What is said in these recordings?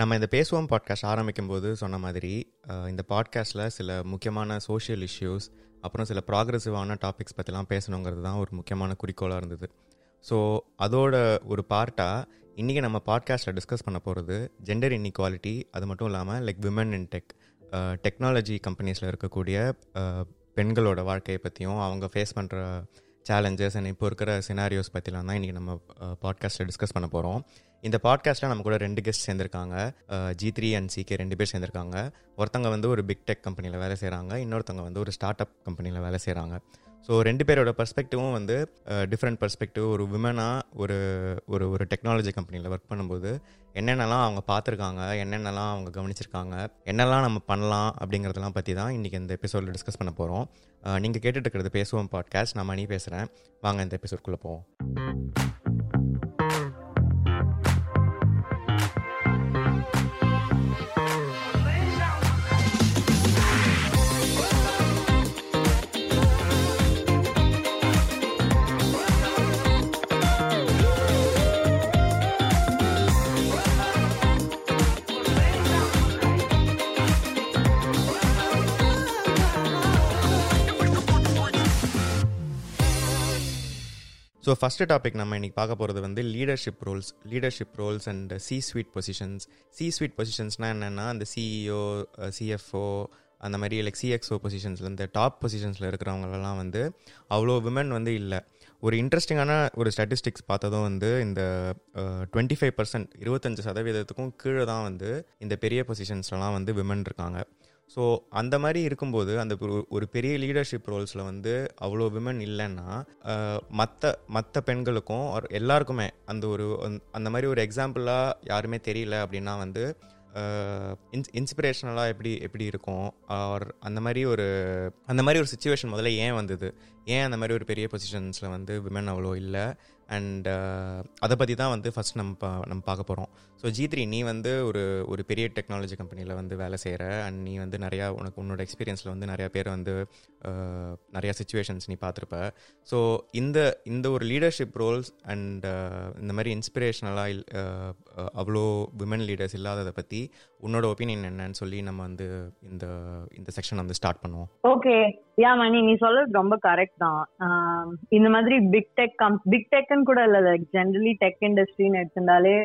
நம்ம இந்த பேசுவோம் பாட்காஸ்ட் ஆரம்பிக்கும் போது சொன்ன மாதிரி இந்த பாட்காஸ்ட்டில் சில முக்கியமான சோஷியல் இஷ்யூஸ் அப்புறம் சில ப்ராக்ரெசிவான டாபிக்ஸ் பற்றிலாம் பேசணுங்கிறது தான் ஒரு முக்கியமான குறிக்கோளாக இருந்தது. ஸோ அதோட ஒரு பார்ட்டாக இன்றைக்கி நம்ம பாட்காஸ்ட்டில் டிஸ்கஸ் பண்ண போகிறது ஜெண்டர் இன்இக்வாலிட்டி அது மட்டும் இல்லாமல் like women in tech technology கம்பெனிஸில் இருக்கக்கூடிய பெண்களோட வாழ்க்கையை பற்றியும் அவங்க ஃபேஸ் பண்ணுற சேலஞ்சஸ் அண்ட் இப்போ இருக்கிற சினாரியோஸ் பற்றிலாம் தான் இன்றைக்கி நம்ம பாட்காஸ்ட்டில் டிஸ்கஸ் பண்ண போகிறோம் இந்த பாட்காஸ்ட்டில் நம்ம கூட ரெண்டு கெஸ்ட் சேர்ந்துருக்காங்க. ஜி த்ரீ அண்ட் சிகே ரெண்டு பேர் சேர்ந்துருக்காங்க. ஒருத்தங்க வந்து ஒரு பிக் டெக் கம்பெனியில் வேலை செய்கிறாங்க இன்னொருத்தவங்க வந்து ஒரு ஸ்டார்ட் அப் கம்பெனியில் வேலை செய்கிறாங்க ஸோ ரெண்டு பேரோட பர்ஸ்பெக்டிவும் வந்து டிஃப்ரெண்ட் பர்ஸ்பெக்டிவ் ஒரு விமனாக ஒரு ஒரு ஒரு டெக்னாலஜி கம்பெனியில் ஒர்க் பண்ணும்போது என்னென்னலாம் அவங்க பார்த்துருக்காங்க என்னென்னலாம் அவங்க கவனிச்சிருக்காங்க என்னெல்லாம் நம்ம பண்ணலாம் அப்படிங்கிறதெல்லாம் பற்றி தான் இன்றைக்கி இந்த எபிசோடில் டிஸ்கஸ் பண்ண போகிறோம் நீங்கள் கேட்டுட்டு இருக்கிறது பேசுவோம் பாட்காஸ்ட் நான் மணி பேசுகிறேன் வாங்க இந்த எபிசோட்குள்ளே போவோம். ஸோ ஃபஸ்ட்டு டாபிக் நம்ம இன்றைக்கி பார்க்க போகிறது வந்து leadership roles leadership roles and C suite positions C suite பொசிஷன்ஸ்னால் என்னென்னா அந்த சிஇஓ சிஎஃப்ஓ அந்த மாதிரி லைக் சிஎக்ஸ்ஓ பொசிஷன்ஸில் இந்த டாப் பொசிஷன்ஸில் இருக்கிறவங்களெல்லாம் வந்து அவ்வளோ விமன் வந்து இல்லை. ஒரு இன்ட்ரெஸ்டிங்கான ஒரு ஸ்டாட்டிஸ்டிக்ஸ் பார்த்ததும் வந்து இந்த டுவெண்ட்டி ஃபைவ் பர்சன்ட் இருபத்தஞ்சு சதவீதத்துக்கும் கீழே தான் வந்து இந்த பெரிய பொசிஷன்ஸ்லலாம் வந்து விமன் இருக்காங்க. ஸோ அந்த மாதிரி இருக்கும்போது அந்த ஒரு- பெரிய லீடர்ஷிப் ரோல்ஸில் வந்து அவ்வளோ விமன் இல்லைன்னா மற்ற மற்ற பெண்களுக்கும் எல்லாருக்குமே அந்த ஒரு அந்த- மாதிரி ஒரு எக்ஸாம்பிளாக யாருமே தெரியல அப்படின்னா வந்து இன்ஸ் இன்ஸ்பிரேஷனலாக எப்படி எப்படி இருக்கும்? ஆர் அந்த மாதிரி ஒரு அந்த மாதிரி ஒரு சுச்சுவேஷன் முதல்ல ஏன் வந்தது? ஏன் அந்த மாதிரி ஒரு பெரிய பொசிஷன்ஸில் வந்து விமன் அவ்வளோ இல்லை? அண்ட் அதை பற்றி தான் வந்து ஃபஸ்ட் நம்ம பா- நம்ம பார்க்க போகிறோம் ஸோ ஜி த்ரீ நீ வந்து ஒரு ஒரு பெரிய டெக்னாலஜி கம்பெனியில் வந்து வேலை செய்கிற அண்ட் நீ வந்து நிறையா உனக்கு உன்னோட எக்ஸ்பீரியன்ஸில் வந்து நிறையா பேர் வந்து நிறையா சுச்சுவேஷன்ஸ் நீ பார்த்துருப்ப. ஸோ இந்த இந்த ஒரு லீடர்ஷிப் ரோல்ஸ் அண்ட் இந்த மாதிரி இன்ஸ்பிரேஷனலாக இல் அவ்வளோ விமன் லீடர்ஸ் இல்லாததை பற்றி உன்னோட ஒப்பீனியன் என்னன்னு சொல்லி நம்ம வந்து இந்த இந்த செக்ஷன் வந்து ஸ்டார்ட் பண்ணுவோம். ஓகே யா மணி நீ சொல்றது ரொம்ப கரெக்ட் தான். இந்த மாதிரி பிக் டெக் கம் பிக் டெக்னு கூட இல்லை லைக் ஜென்ரலி டெக் இண்டஸ்ட்ரின்னு எடுத்திருந்தாலே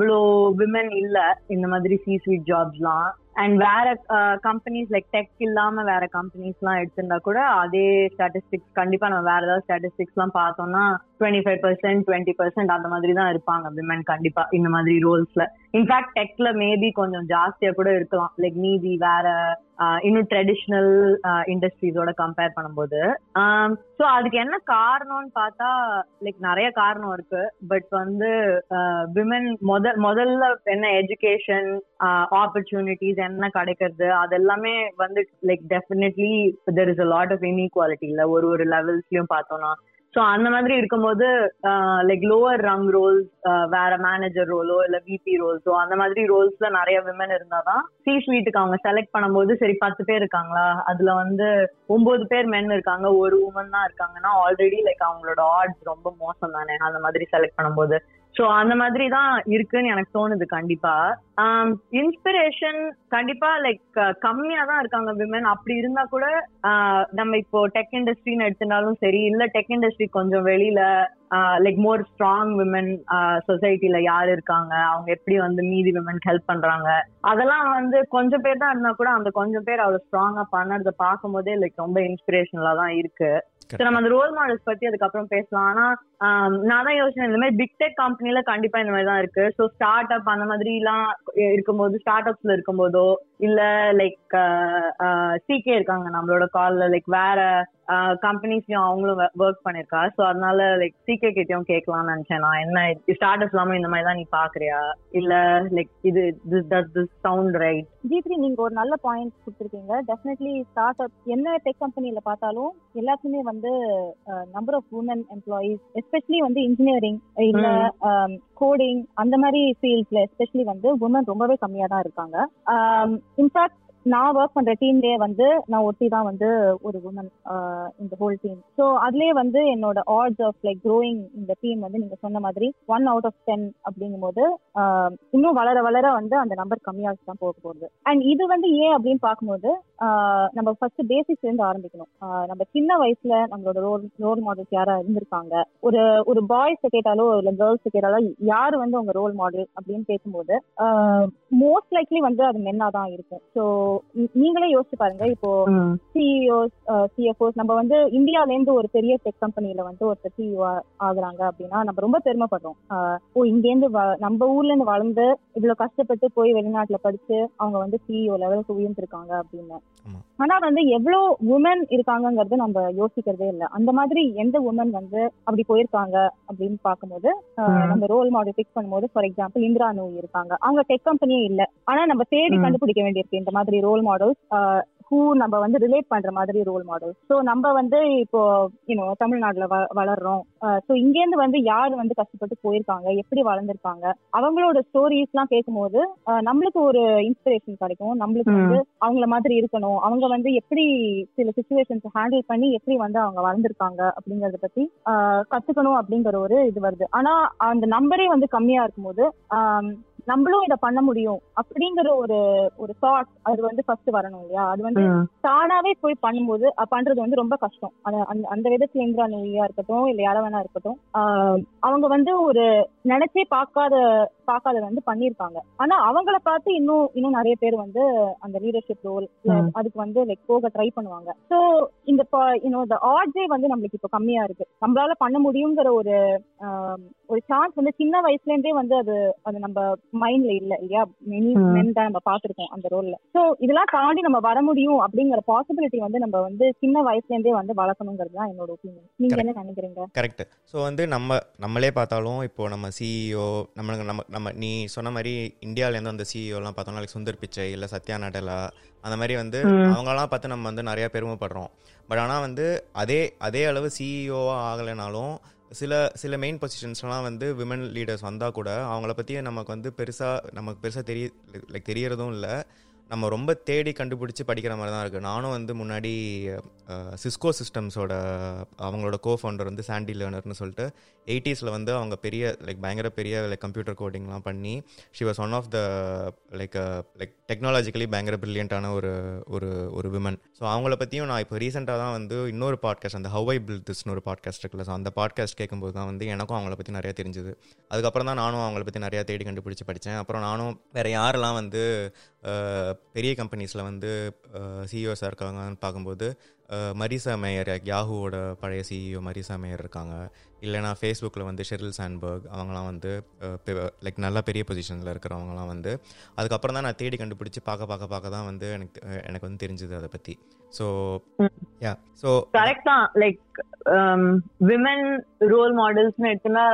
அவ்வளோ விமன் இல்ல. இந்த மாதிரி சி ஸ்வீட் ஜாப்ஸ்லாம் அண்ட் வேற கம்பெனிஸ் லைக் டெக் இல்லாம வேற கம்பெனிஸ்லாம் எடுத்திருந்தா கூட அதே ஸ்டாட்டிஸ்டிக்ஸ் கண்டிப்பா நம்ம வேற ஏதாவது ஸ்டாட்டிஸ்டிக்ஸ்லாம் பார்த்தோம்னா twenty five percent twenty percent அந்த மாதிரி தான் இருப்பாங்க விமன் கண்டிப்பா இந்த மாதிரி ரோல்ஸ்ல இன்ஃபேக்ட் டெக்ல மேபி கொஞ்சம் ஜாஸ்தியா கூட இருக்கலாம். லைக் மீதி வேற இன்னும் ட்ரெடிஷ்னல் இண்டஸ்ட்ரீஸோட கம்பேர் பண்ணும்போது. ஸோ அதுக்கு என்ன காரணம்னு பார்த்தா லைக் நிறைய காரணம் இருக்கு. பட் வந்து விமன் முதல் முதல்ல என்ன எஜுகேஷன் ஆப்பர்ச்சுனிட்டிஸ் என்ன கிடைக்கிறது? அதெல்லாமே வந்து like definitely there is a lot of inequality இல்ல ஒரு ஒரு லெவல்ஸ்லயும் பார்த்தோம்னா. ஸோ அந்த மாதிரி இருக்கும்போது லைக் லோவர் ரங் ரோல்ஸ் வேற மேனேஜர் ரோலோ இல்ல விபி ரோல்ஸோ அந்த மாதிரி ரோல்ஸ்ல நிறைய விமன் இருந்தாதான் சி ஸ்வீட்டுக்கு அவங்க செலக்ட் பண்ணும்போது சரி பத்து பேர் இருக்காங்களா? அதுல வந்து ஒன்பது பேர் மென் இருக்காங்க ஒரு உமன் தான் இருக்காங்கன்னா ஆல்ரெடி லைக் அவங்களோட ஆர்ட்ஸ் ரொம்ப மோசம் தானே அந்த மாதிரி செலக்ட் பண்ணும்போது. சோ அந்த மாதிரி தான் இருக்குன்னு எனக்கு தோணுது கண்டிப்பா. Um, இன்ஸ்பிரேஷன் கண்டிப்பா லைக் கம்மியா தான் இருக்காங்க விமன் அப்படி இருந்தா கூட ஆஹ் நம்ம இப்போ டெக் இண்டஸ்ட்ரின்னு எடுத்துனாலும் சரி இல்ல டெக் இண்டஸ்ட்ரி கொஞ்சம் வெளியில லைக் மோர் ஸ்ட்ராங் விமன் சொசைட்டில யார் இருக்காங்க? அவங்க எப்படி வந்து மீதி விமன் ஹெல்ப் பண்றாங்க? அதெல்லாம் வந்து கொஞ்சம் பேர் தான் இருந்தா கூட அந்த கொஞ்சம் பேர் அவ்வளவு ஸ்ட்ராங்கா பண்ணறத பார்க்கும் போதே லைக் ரொம்ப இன்ஸ்பிரேஷனலா தான் இருக்கு. So, நம்ம அந்த ரோல் மாடல்ஸ் பத்தி அதுக்கப்புறம் பேசலாம். ஆனா நான் தான் யோசனை இந்த மாதிரி பிக் டெக் கம்பெனில கண்டிப்பா இந்த மாதிரி தான் இருக்கு. ஸோ ஸ்டார்ட் அப் அந்த மாதிரி எல்லாம் இருக்கும்போது ஸ்டார்ட் அப்ஸ்ல இருக்கும்போதோ இல்ல லைக் சிகே இருக்காங்க நம்மளோட கால்ல லைக் வேற கம்பெனிஸ்லயும் அவங்களும் ஒர்க் பண்ணிருக்கா. ஸோ அதனால லைக் சிகே கிட்டயும் கேட்கலாம்னு நினைச்சேன் நான். என்ன ஸ்டார்ட் அப்ஸ் இல்லாம இந்த மாதிரி தான் நீ பாக்குறியா? இல்ல லைக் இது திஸ் திஸ் சவுண்ட் ரைட் ஜி நீங்க ஒரு நல்ல பாயிண்ட் கொடுத்துருக்கீங்க. டெஃபினெட்லி ஸ்டார்ட் அப் என்ன டெக் கம்பெனில பார்த்தாலும் எல்லாத்துலயுமே வந்து number of women employees especially வந்து இன்ஜினியரிங் இல்ல கோடிங் அந்த மாதிரி ஃபீல்ட்ஸ்ல எஸ்பெஷலி வந்து உமன் ரொம்பவே கம்மியா தான் இருக்காங்க இன்ஃபேக்ட் நான் ஒர்க் பண்ற டீம்லயே வந்து நான் ஒட்டி தான் வந்து ஒரு உமன் இந்த ஹோல் டீம் ஸோ அதுலயே வந்து என்னோட ஆர்ட்ஸ் ஆஃப் லைக் க்ரோயிங் இந்த டீம் வந்து நீங்க சொன்ன மாதிரி ஒன் அவுட் ஆஃப் டென் அப்படிங்கும்போது போது இன்னும் வளர வளர வந்து அந்த நம்பர் கம்மியாகி தான் போக போகுது. அண்ட் இது வந்து ஏன் அப்படின்னு பார்க்கும்போது நம்ம ஃபர்ஸ்ட் பேசிக்ஸ் இருந்து ஆரம்பிக்கணும். நம்ம சின்ன வயசுல நம்மளோட ரோல் ரோல் மாடல்ஸ் யாரா இருந்திருக்காங்க? ஒரு ஒரு பாய்ஸ் கேட்டாலோ இல்லை கேர்ள்ஸ் கேட்டாலோ யார் வந்து உங்க ரோல் மாடல் அப்படின்னு கேட்கும்போது மோஸ்ட் லைக்லி வந்து அது மென்னா தான் இருக்கும். ஸோ நீங்களே யோசிச்சு பாருங்க. இப்போ சிஇஓஸ் சிஎஃப்ஓஸ் நம்ம வந்து இந்தியால இருந்து ஒரு பெரிய டெக் கம்பெனில வந்து ஒருத்தர் சிஇஓ ஆகுறாங்க அப்படின்னா நம்ம ரொம்ப பெருமைப்படுறோம். ஓ இங்க இருந்து நம்ம ஊர்ல இருந்து வளர்ந்து இவ்வளவு கஷ்டப்பட்டு போய் வெளிநாட்டுல படிச்சு அவங்க வந்து சிஇஓ லெவலுக்கு உயர்ந்திருக்காங்க அப்படின்னு. ஆனா வந்து எவ்வளவு உமன் இருக்காங்கங்கிறது நம்ம யோசிக்கிறதே இல்ல. அந்த மாதிரி எந்த உமன் வந்து அப்படி போயிருக்காங்க அப்படின்னு பார்க்கும்போது ம். நம்ம ரோல் மாடல் பிக் பண்ணும்போது ஃபார் எக்ஸாம்பிள் இந்திரா நூய் இருக்காங்க. அவங்க டெக் கம்பெனியே இல்ல. ஆனா நம்ம தேடி. கண்டுபிடிக்க வேண்டியிருக்கு இந்த மாதிரி ரோல் மாடல்ஸ் ஹூ நம்ம வந்து ரிலேட் பண்ற மாதிரி ரோல் மாடல் ஸோ நம்ம வந்து இப்போ யூனோ தமிழ்நாட்டுல வ வளர்றோம். ஸோ இங்கேருந்து வந்து யார் வந்து கஷ்டப்பட்டு போயிருக்காங்க எப்படி வளர்ந்துருக்காங்க அவங்களோட ஸ்டோரிஸ் எல்லாம் கேட்கும்போது அஹ், நம்மளுக்கு ஒரு இன்ஸ்பிரேஷன் கிடைக்கும். நம்மளுக்கு. வந்து அவங்கள மாதிரி இருக்கணும். அவங்க வந்து எப்படி சில சுச்சுவேஷன்ஸ் ஹேண்டில் பண்ணி எப்படி வந்து அவங்க வளர்ந்துருக்காங்க அப்படிங்கறத பத்தி அஹ், கத்துக்கணும் அப்படிங்கிற ஒரு இது வருது. ஆனா அந்த நம்பரே வந்து கம்மியா இருக்கும்போது ஆம், நம்மளும் இதை பண்ண முடியும் அப்படிங்கிற ஒரு ஒரு தாட் அது வந்து ஃபர்ஸ்ட் வரணும் இல்லையா? அது வந்து தானாவே போய் பண்ணும்போது பண்றது வந்து ரொம்ப கஷ்டம். அந்த- விதத்துல இந்திரா நோயா இருக்கட்டும் இல்ல யார வேணா இருக்கட்டும் அவங்க வந்து ஒரு நினைச்சே பார்க்காத பார்க்காத வந்து பண்ணியிருக்காங்க. ஆனா அவங்கள பார்த்து இன்னும் இன்னும் நிறைய பேர் வந்து அந்த லீடர்ஷிப் ரோல். அதுக்கு வந்து லைக் போக ட்ரை பண்ணுவாங்க. சோ இந்த இந்த ஆர்ஜே வந்து நம்மளுக்கு இப்போ கம்மியா இருக்கு. நம்மளால பண்ண முடியுங்கிற ஒரு ஒரு சான்ஸ் வந்து சின்ன வயசுல இருந்தே வந்து அது அது நம்ம மைண்ட்ல இல்ல இல்லையா? மெனி. மென் தான் நம்ம பாத்திருக்கோம் அந்த ரோல்ல சோ இதெல்லாம் தாண்டி நம்ம வர முடியும் அப்படிங்கிற பாசிபிலிட்டி வந்து நம்ம வந்து சின்ன வயசுல இருந்தே வந்து வளர்க்கணுங்கிறது தான் என்னோட ஒப்பீனியன் நீங்க என்ன நினைக்கிறீங்க? கரெக்ட் ஸோ வந்து நம்ம நம்மளே பார்த்தாலும் இப்போ நம்ம சிஇஓ நம்மளுக்கு நம்ம நம்ம நீ சொன்ன மாதிரி இந்தியாவிலேருந்து அந்த சிஇஓலாம் பார்த்தோம்னா like சுந்தர் பிச்சை இல்லை சத்யா நடலா அந்த மாதிரி வந்து. அவங்களாம் பார்த்து நம்ம வந்து நிறைய பெருமைப்படுறோம் பட் ஆனால் வந்து அதே அதே அளவு சிஇஓவாக ஆகலைனாலும் சில சில மெயின் பொசிஷன்ஸ்லாம் வந்து விமன் லீடர்ஸ் வந்தால் கூட அவங்கள பற்றி நமக்கு வந்து பெருசாக நமக்கு பெருசாக தெரிய லைக் தெரியறதும் இல்லை. நம்ம ரொம்ப தேடி கண்டுபிடிச்சி படிக்கிற மாதிரி தான் இருக்குது நானும் வந்து முன்னாடி சிஸ்கோ சிஸ்டம்ஸோட அவங்களோட கோ ஃபவுண்டர் வந்து சாண்டி லேர்னர்னு சொல்லிட்டு எயிட்டிஸில் வந்து அவங்க பெரிய லைக் பயங்கர பெரிய லைக் கம்ப்யூட்டர் கோடிங்லாம் பண்ணி she was one of the like like technologically பயங்கர பிரில்லியண்ட்டான ஒரு ஒரு ஒரு விமன் ஸோ அவங்கள பற்றியும் நான் இப்போ ரீசெண்டாக தான் வந்து இன்னொரு பாட்காஸ்ட் அந்த ஹவ் ஐ பில் திஸ்னு ஒரு பாட்காஸ்ட் இருக்குல்ல. ஸோ அந்த பாட்காஸ்ட் கேட்கும்போது தான் வந்து எனக்கும் அவங்கள பற்றி நிறையா தெரிஞ்சுது. அதுக்கப்புறம் தான் நானும் அவங்கள பற்றி நிறையா தேடி கண்டுபிடிச்சி படித்தேன் அப்புறம் நானும் வேறு யாரெல்லாம் வந்து பெரிய கம்பெனிஸில் வந்து சிஇஓஸாக இருக்காங்கன்னு பார்க்கும்போது மரிசா மேயர் யாஹூவோட பழைய சிஇஓ மரிசா மேயர் இருக்காங்க. இல்லைனா ஃபேஸ்புக்கில் வந்து ஷெரில் சாண்ட்பர்க் அவங்களாம் வந்து லைக் நல்ல பெரிய பொசிஷனில் இருக்கிறவங்களாம் வந்து அதுக்கப்புறம் தான் நான் தேடி கண்டுபிடிச்சி பார்க்க பார்க்க பார்க்க தான் வந்து எனக்கு எனக்கு வந்து தெரிஞ்சது அதை பற்றி ஸோ யா ஸோ கரெக்ட் தான். லைக் விமன் ரோல் மாடல்ஸ்னு எடுத்துனா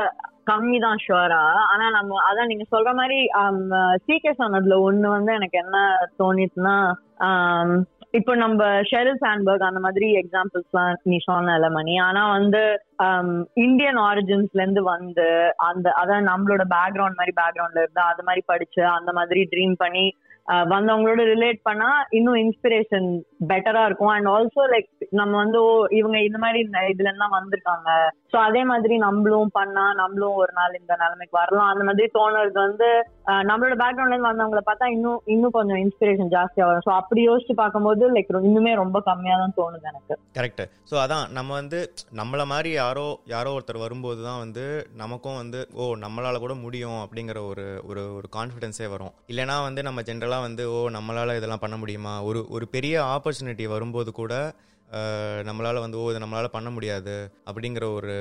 கம்மி தான் ஷுவரா ஆனா நம்ம அதான் நீங்க சொல்ற மாதிரி um, சீக்கிரம் சொன்னதுல ஒண்ணு வந்து எனக்கு என்ன தோணிச்சுன்னா um, இப்போ நம்ம ஷெரில் சாண்ட்பர்க் அந்த மாதிரி எக்ஸாம்பிள்ஸ்லாம் நீ சொன்ன மணி. ஆனா வந்து um, இந்தியன் ஆரிஜின்ஸ்ல இருந்து வந்து அந்த அதான் நம்மளோட பேக்ரவுண்ட் மாதிரி பேக்ரவுண்ட்ல இருந்து அது மாதிரி படிச்சு அந்த மாதிரி ட்ரீம் பண்ணி வந்தவங்களோட ரிலேட் பண்ணா இன்னும் இன்ஸ்பிரேஷன் பெட்டரா இருக்கும். அண்ட் ஆல்சோ லைக் நம்ம வந்து இவங்க இந்த மாதிரி இந்த இதுல இருந்தா வந்திருக்காங்க. சோ அதே மாதிரி நம்மளும் பண்ணா நம்மளும் ஒரு நாள் இந்த நிலைமைக்கு வரலாம். அந்த மாதிரி தோணுறது வந்து நம்மளோட பேக்ரவுண்ட்ல இருந்து வந்தவங்கள பார்த்தா இன்னும் இன்னும் கொஞ்சம் இன்ஸ்பிரேஷன் ஜாஸ்தியா வரும் ஸோ அப்படி யோசிச்சு பார்க்கும்போது லைக் இன்னுமே ரொம்ப கம்மியா தான் தோணுது எனக்கு. கரெக்ட் ஸோ அதான் நம்ம வந்து நம்மள மாதிரி யாரோ யாரோ ஒருத்தர் வரும்போது தான் வந்து நமக்கும் வந்து ஓ நம்மளால கூட முடியும் அப்படிங்கிற ஒரு ஒரு ஒரு கான்ஃபிடென்ஸே வரும். இல்லைனா வந்து நம்ம ஜென்ரலாக வந்து ஓ நம்மளால் இதெல்லாம் பண்ண முடியுமா? ஒரு ஒரு பெரிய ஆப்பர்ச்சுனிட்டி வரும்போது கூட நம்மளால் வந்து ஓ இது நம்மளால் பண்ண முடியாது அப்படிங்கிற ஒரு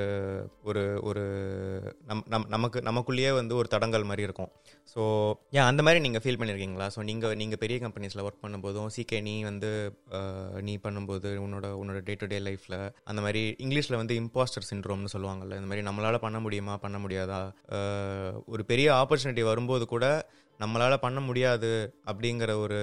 ஒரு ஒரு நம் நம் நமக்கு நமக்குள்ளேயே வந்து ஒரு தடங்கல் மாதிரி இருக்கும். ஸோ ஏன் அந்த மாதிரி நீங்கள் ஃபீல் பண்ணியிருக்கீங்களா ஸோ நீங்கள் நீங்கள் பெரிய கம்பெனிஸில் ஒர்க் பண்ணும்போதும் சீக்கே நீ வந்து நீ பண்ணும்போது உன்னோட உன்னோட டே டு டே லைஃப்பில் அந்த மாதிரி இங்கிலீஷில் வந்து இம்பாஸ்டர் சின்ட்ரோம்னு சொல்லுவாங்கல்ல இந்த மாதிரி நம்மளால் பண்ண முடியுமா? பண்ண முடியாதா? ஒரு பெரிய ஆப்பர்ச்சுனிட்டி வரும்போது கூட நம்மளால் பண்ண முடியாது அப்படிங்கிற ஒரு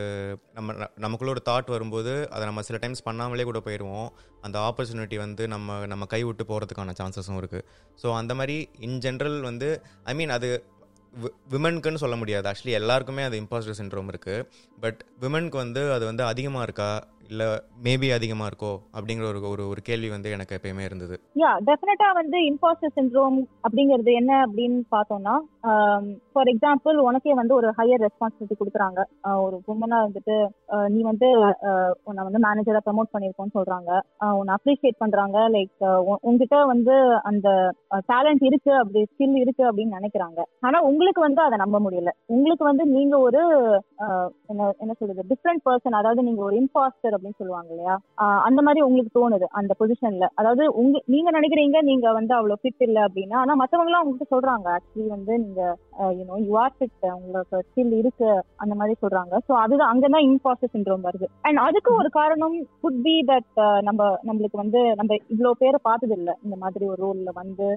நம்ம ந- நமக்குள்ள ஒரு தாட் வரும்போது அதை நம்ம சில டைம்ஸ் பண்ணாமலே கூட போயிடுவோம். அந்த ஆப்பர்ச்சுனிட்டி வந்து நம்ம நம்ம கை விட்டு போகிறதுக்கான சான்சஸும் இருக்குது ஸோ அந்த மாதிரி இன் ஜென்ரல் வந்து ஐ மீன் அது விமனுக்குன்னு சொல்ல முடியாது. ஆக்சுவலி எல்லாருக்குமே அது இம்பாஸ்டர் சின்ரோம் இருக்குது பட் விமனுக்கு வந்து அது வந்து அதிகமாக இருக்கா? இல்லை மேபி அதிகமாக இருக்கோ அப்படிங்கிற ஒரு ஒரு ஒரு கேள்வி வந்து எனக்கு எப்பயுமே இருந்தது. யா டெஃபினட்டா வந்து இம்பாஸ்டர் சிண்ட்ரோம் அப்படிங்கிறது என்ன அப்படின்னு பார்த்தோம்னா ஃபார் எக்ஸாம்பிள் உனக்கே வந்து ஒரு ஹையர் ரெஸ்பான்சிபிலிட்டி கொடுக்குறாங்க. ஒரு உமனா வந்துட்டு நீ வந்து உன்னை வந்து மேனேஜரா ப்ரமோட் பண்ணியிருக்கோன்னு சொல்றாங்க. உன்னை அப்ரிஷியேட் பண்றாங்க. லைக் உங்ககிட்ட வந்து அந்த டேலண்ட் இருக்கு அப்படி ஸ்கில் இருக்கு அப்படின்னு நினைக்கிறாங்க. ஆனா உங்களுக்கு வந்து அதை நம்ப முடியல. உங்களுக்கு வந்து நீங்க ஒரு என்ன என்ன சொல்றது டிஃப்ரெண்ட் பர்சன் அதாவது நீங்க ஒரு இம்பாஸ்டர் அப்படின்னு சொல்லுவாங்க இல்லையா? அந்த மாதிரி உங்களுக்கு தோணுது அந்த பொசிஷன்ல அதாவது உங்க நீங்க நினைக்கிறீங்க நீங்க வந்து அவ்வளவு ஃபிட் இல்ல அப்படின்னா ஆனா மத்தவங்க எல்லாம் உங்ககிட்ட சொல்றாங்க ஆக்சுவலி வந்து நீங்க you know you are fit உங்களுக்கு ஸ்கில் இருக்கு. அந்த மாதிரி சொல்றாங்க. சோ அதுதான் அங்கதான் இம்பாஸ்டர் சிண்ட்ரோம் வருது. அண்ட் அதுக்கு ஒரு காரணம் குட் பி தட் நம்ம நம்மளுக்கு வந்து நம்ம இவ்வளவு பேரை பார்த்தது இல்ல இந்த மாதிரி ஒரு ரோல்ல வந்து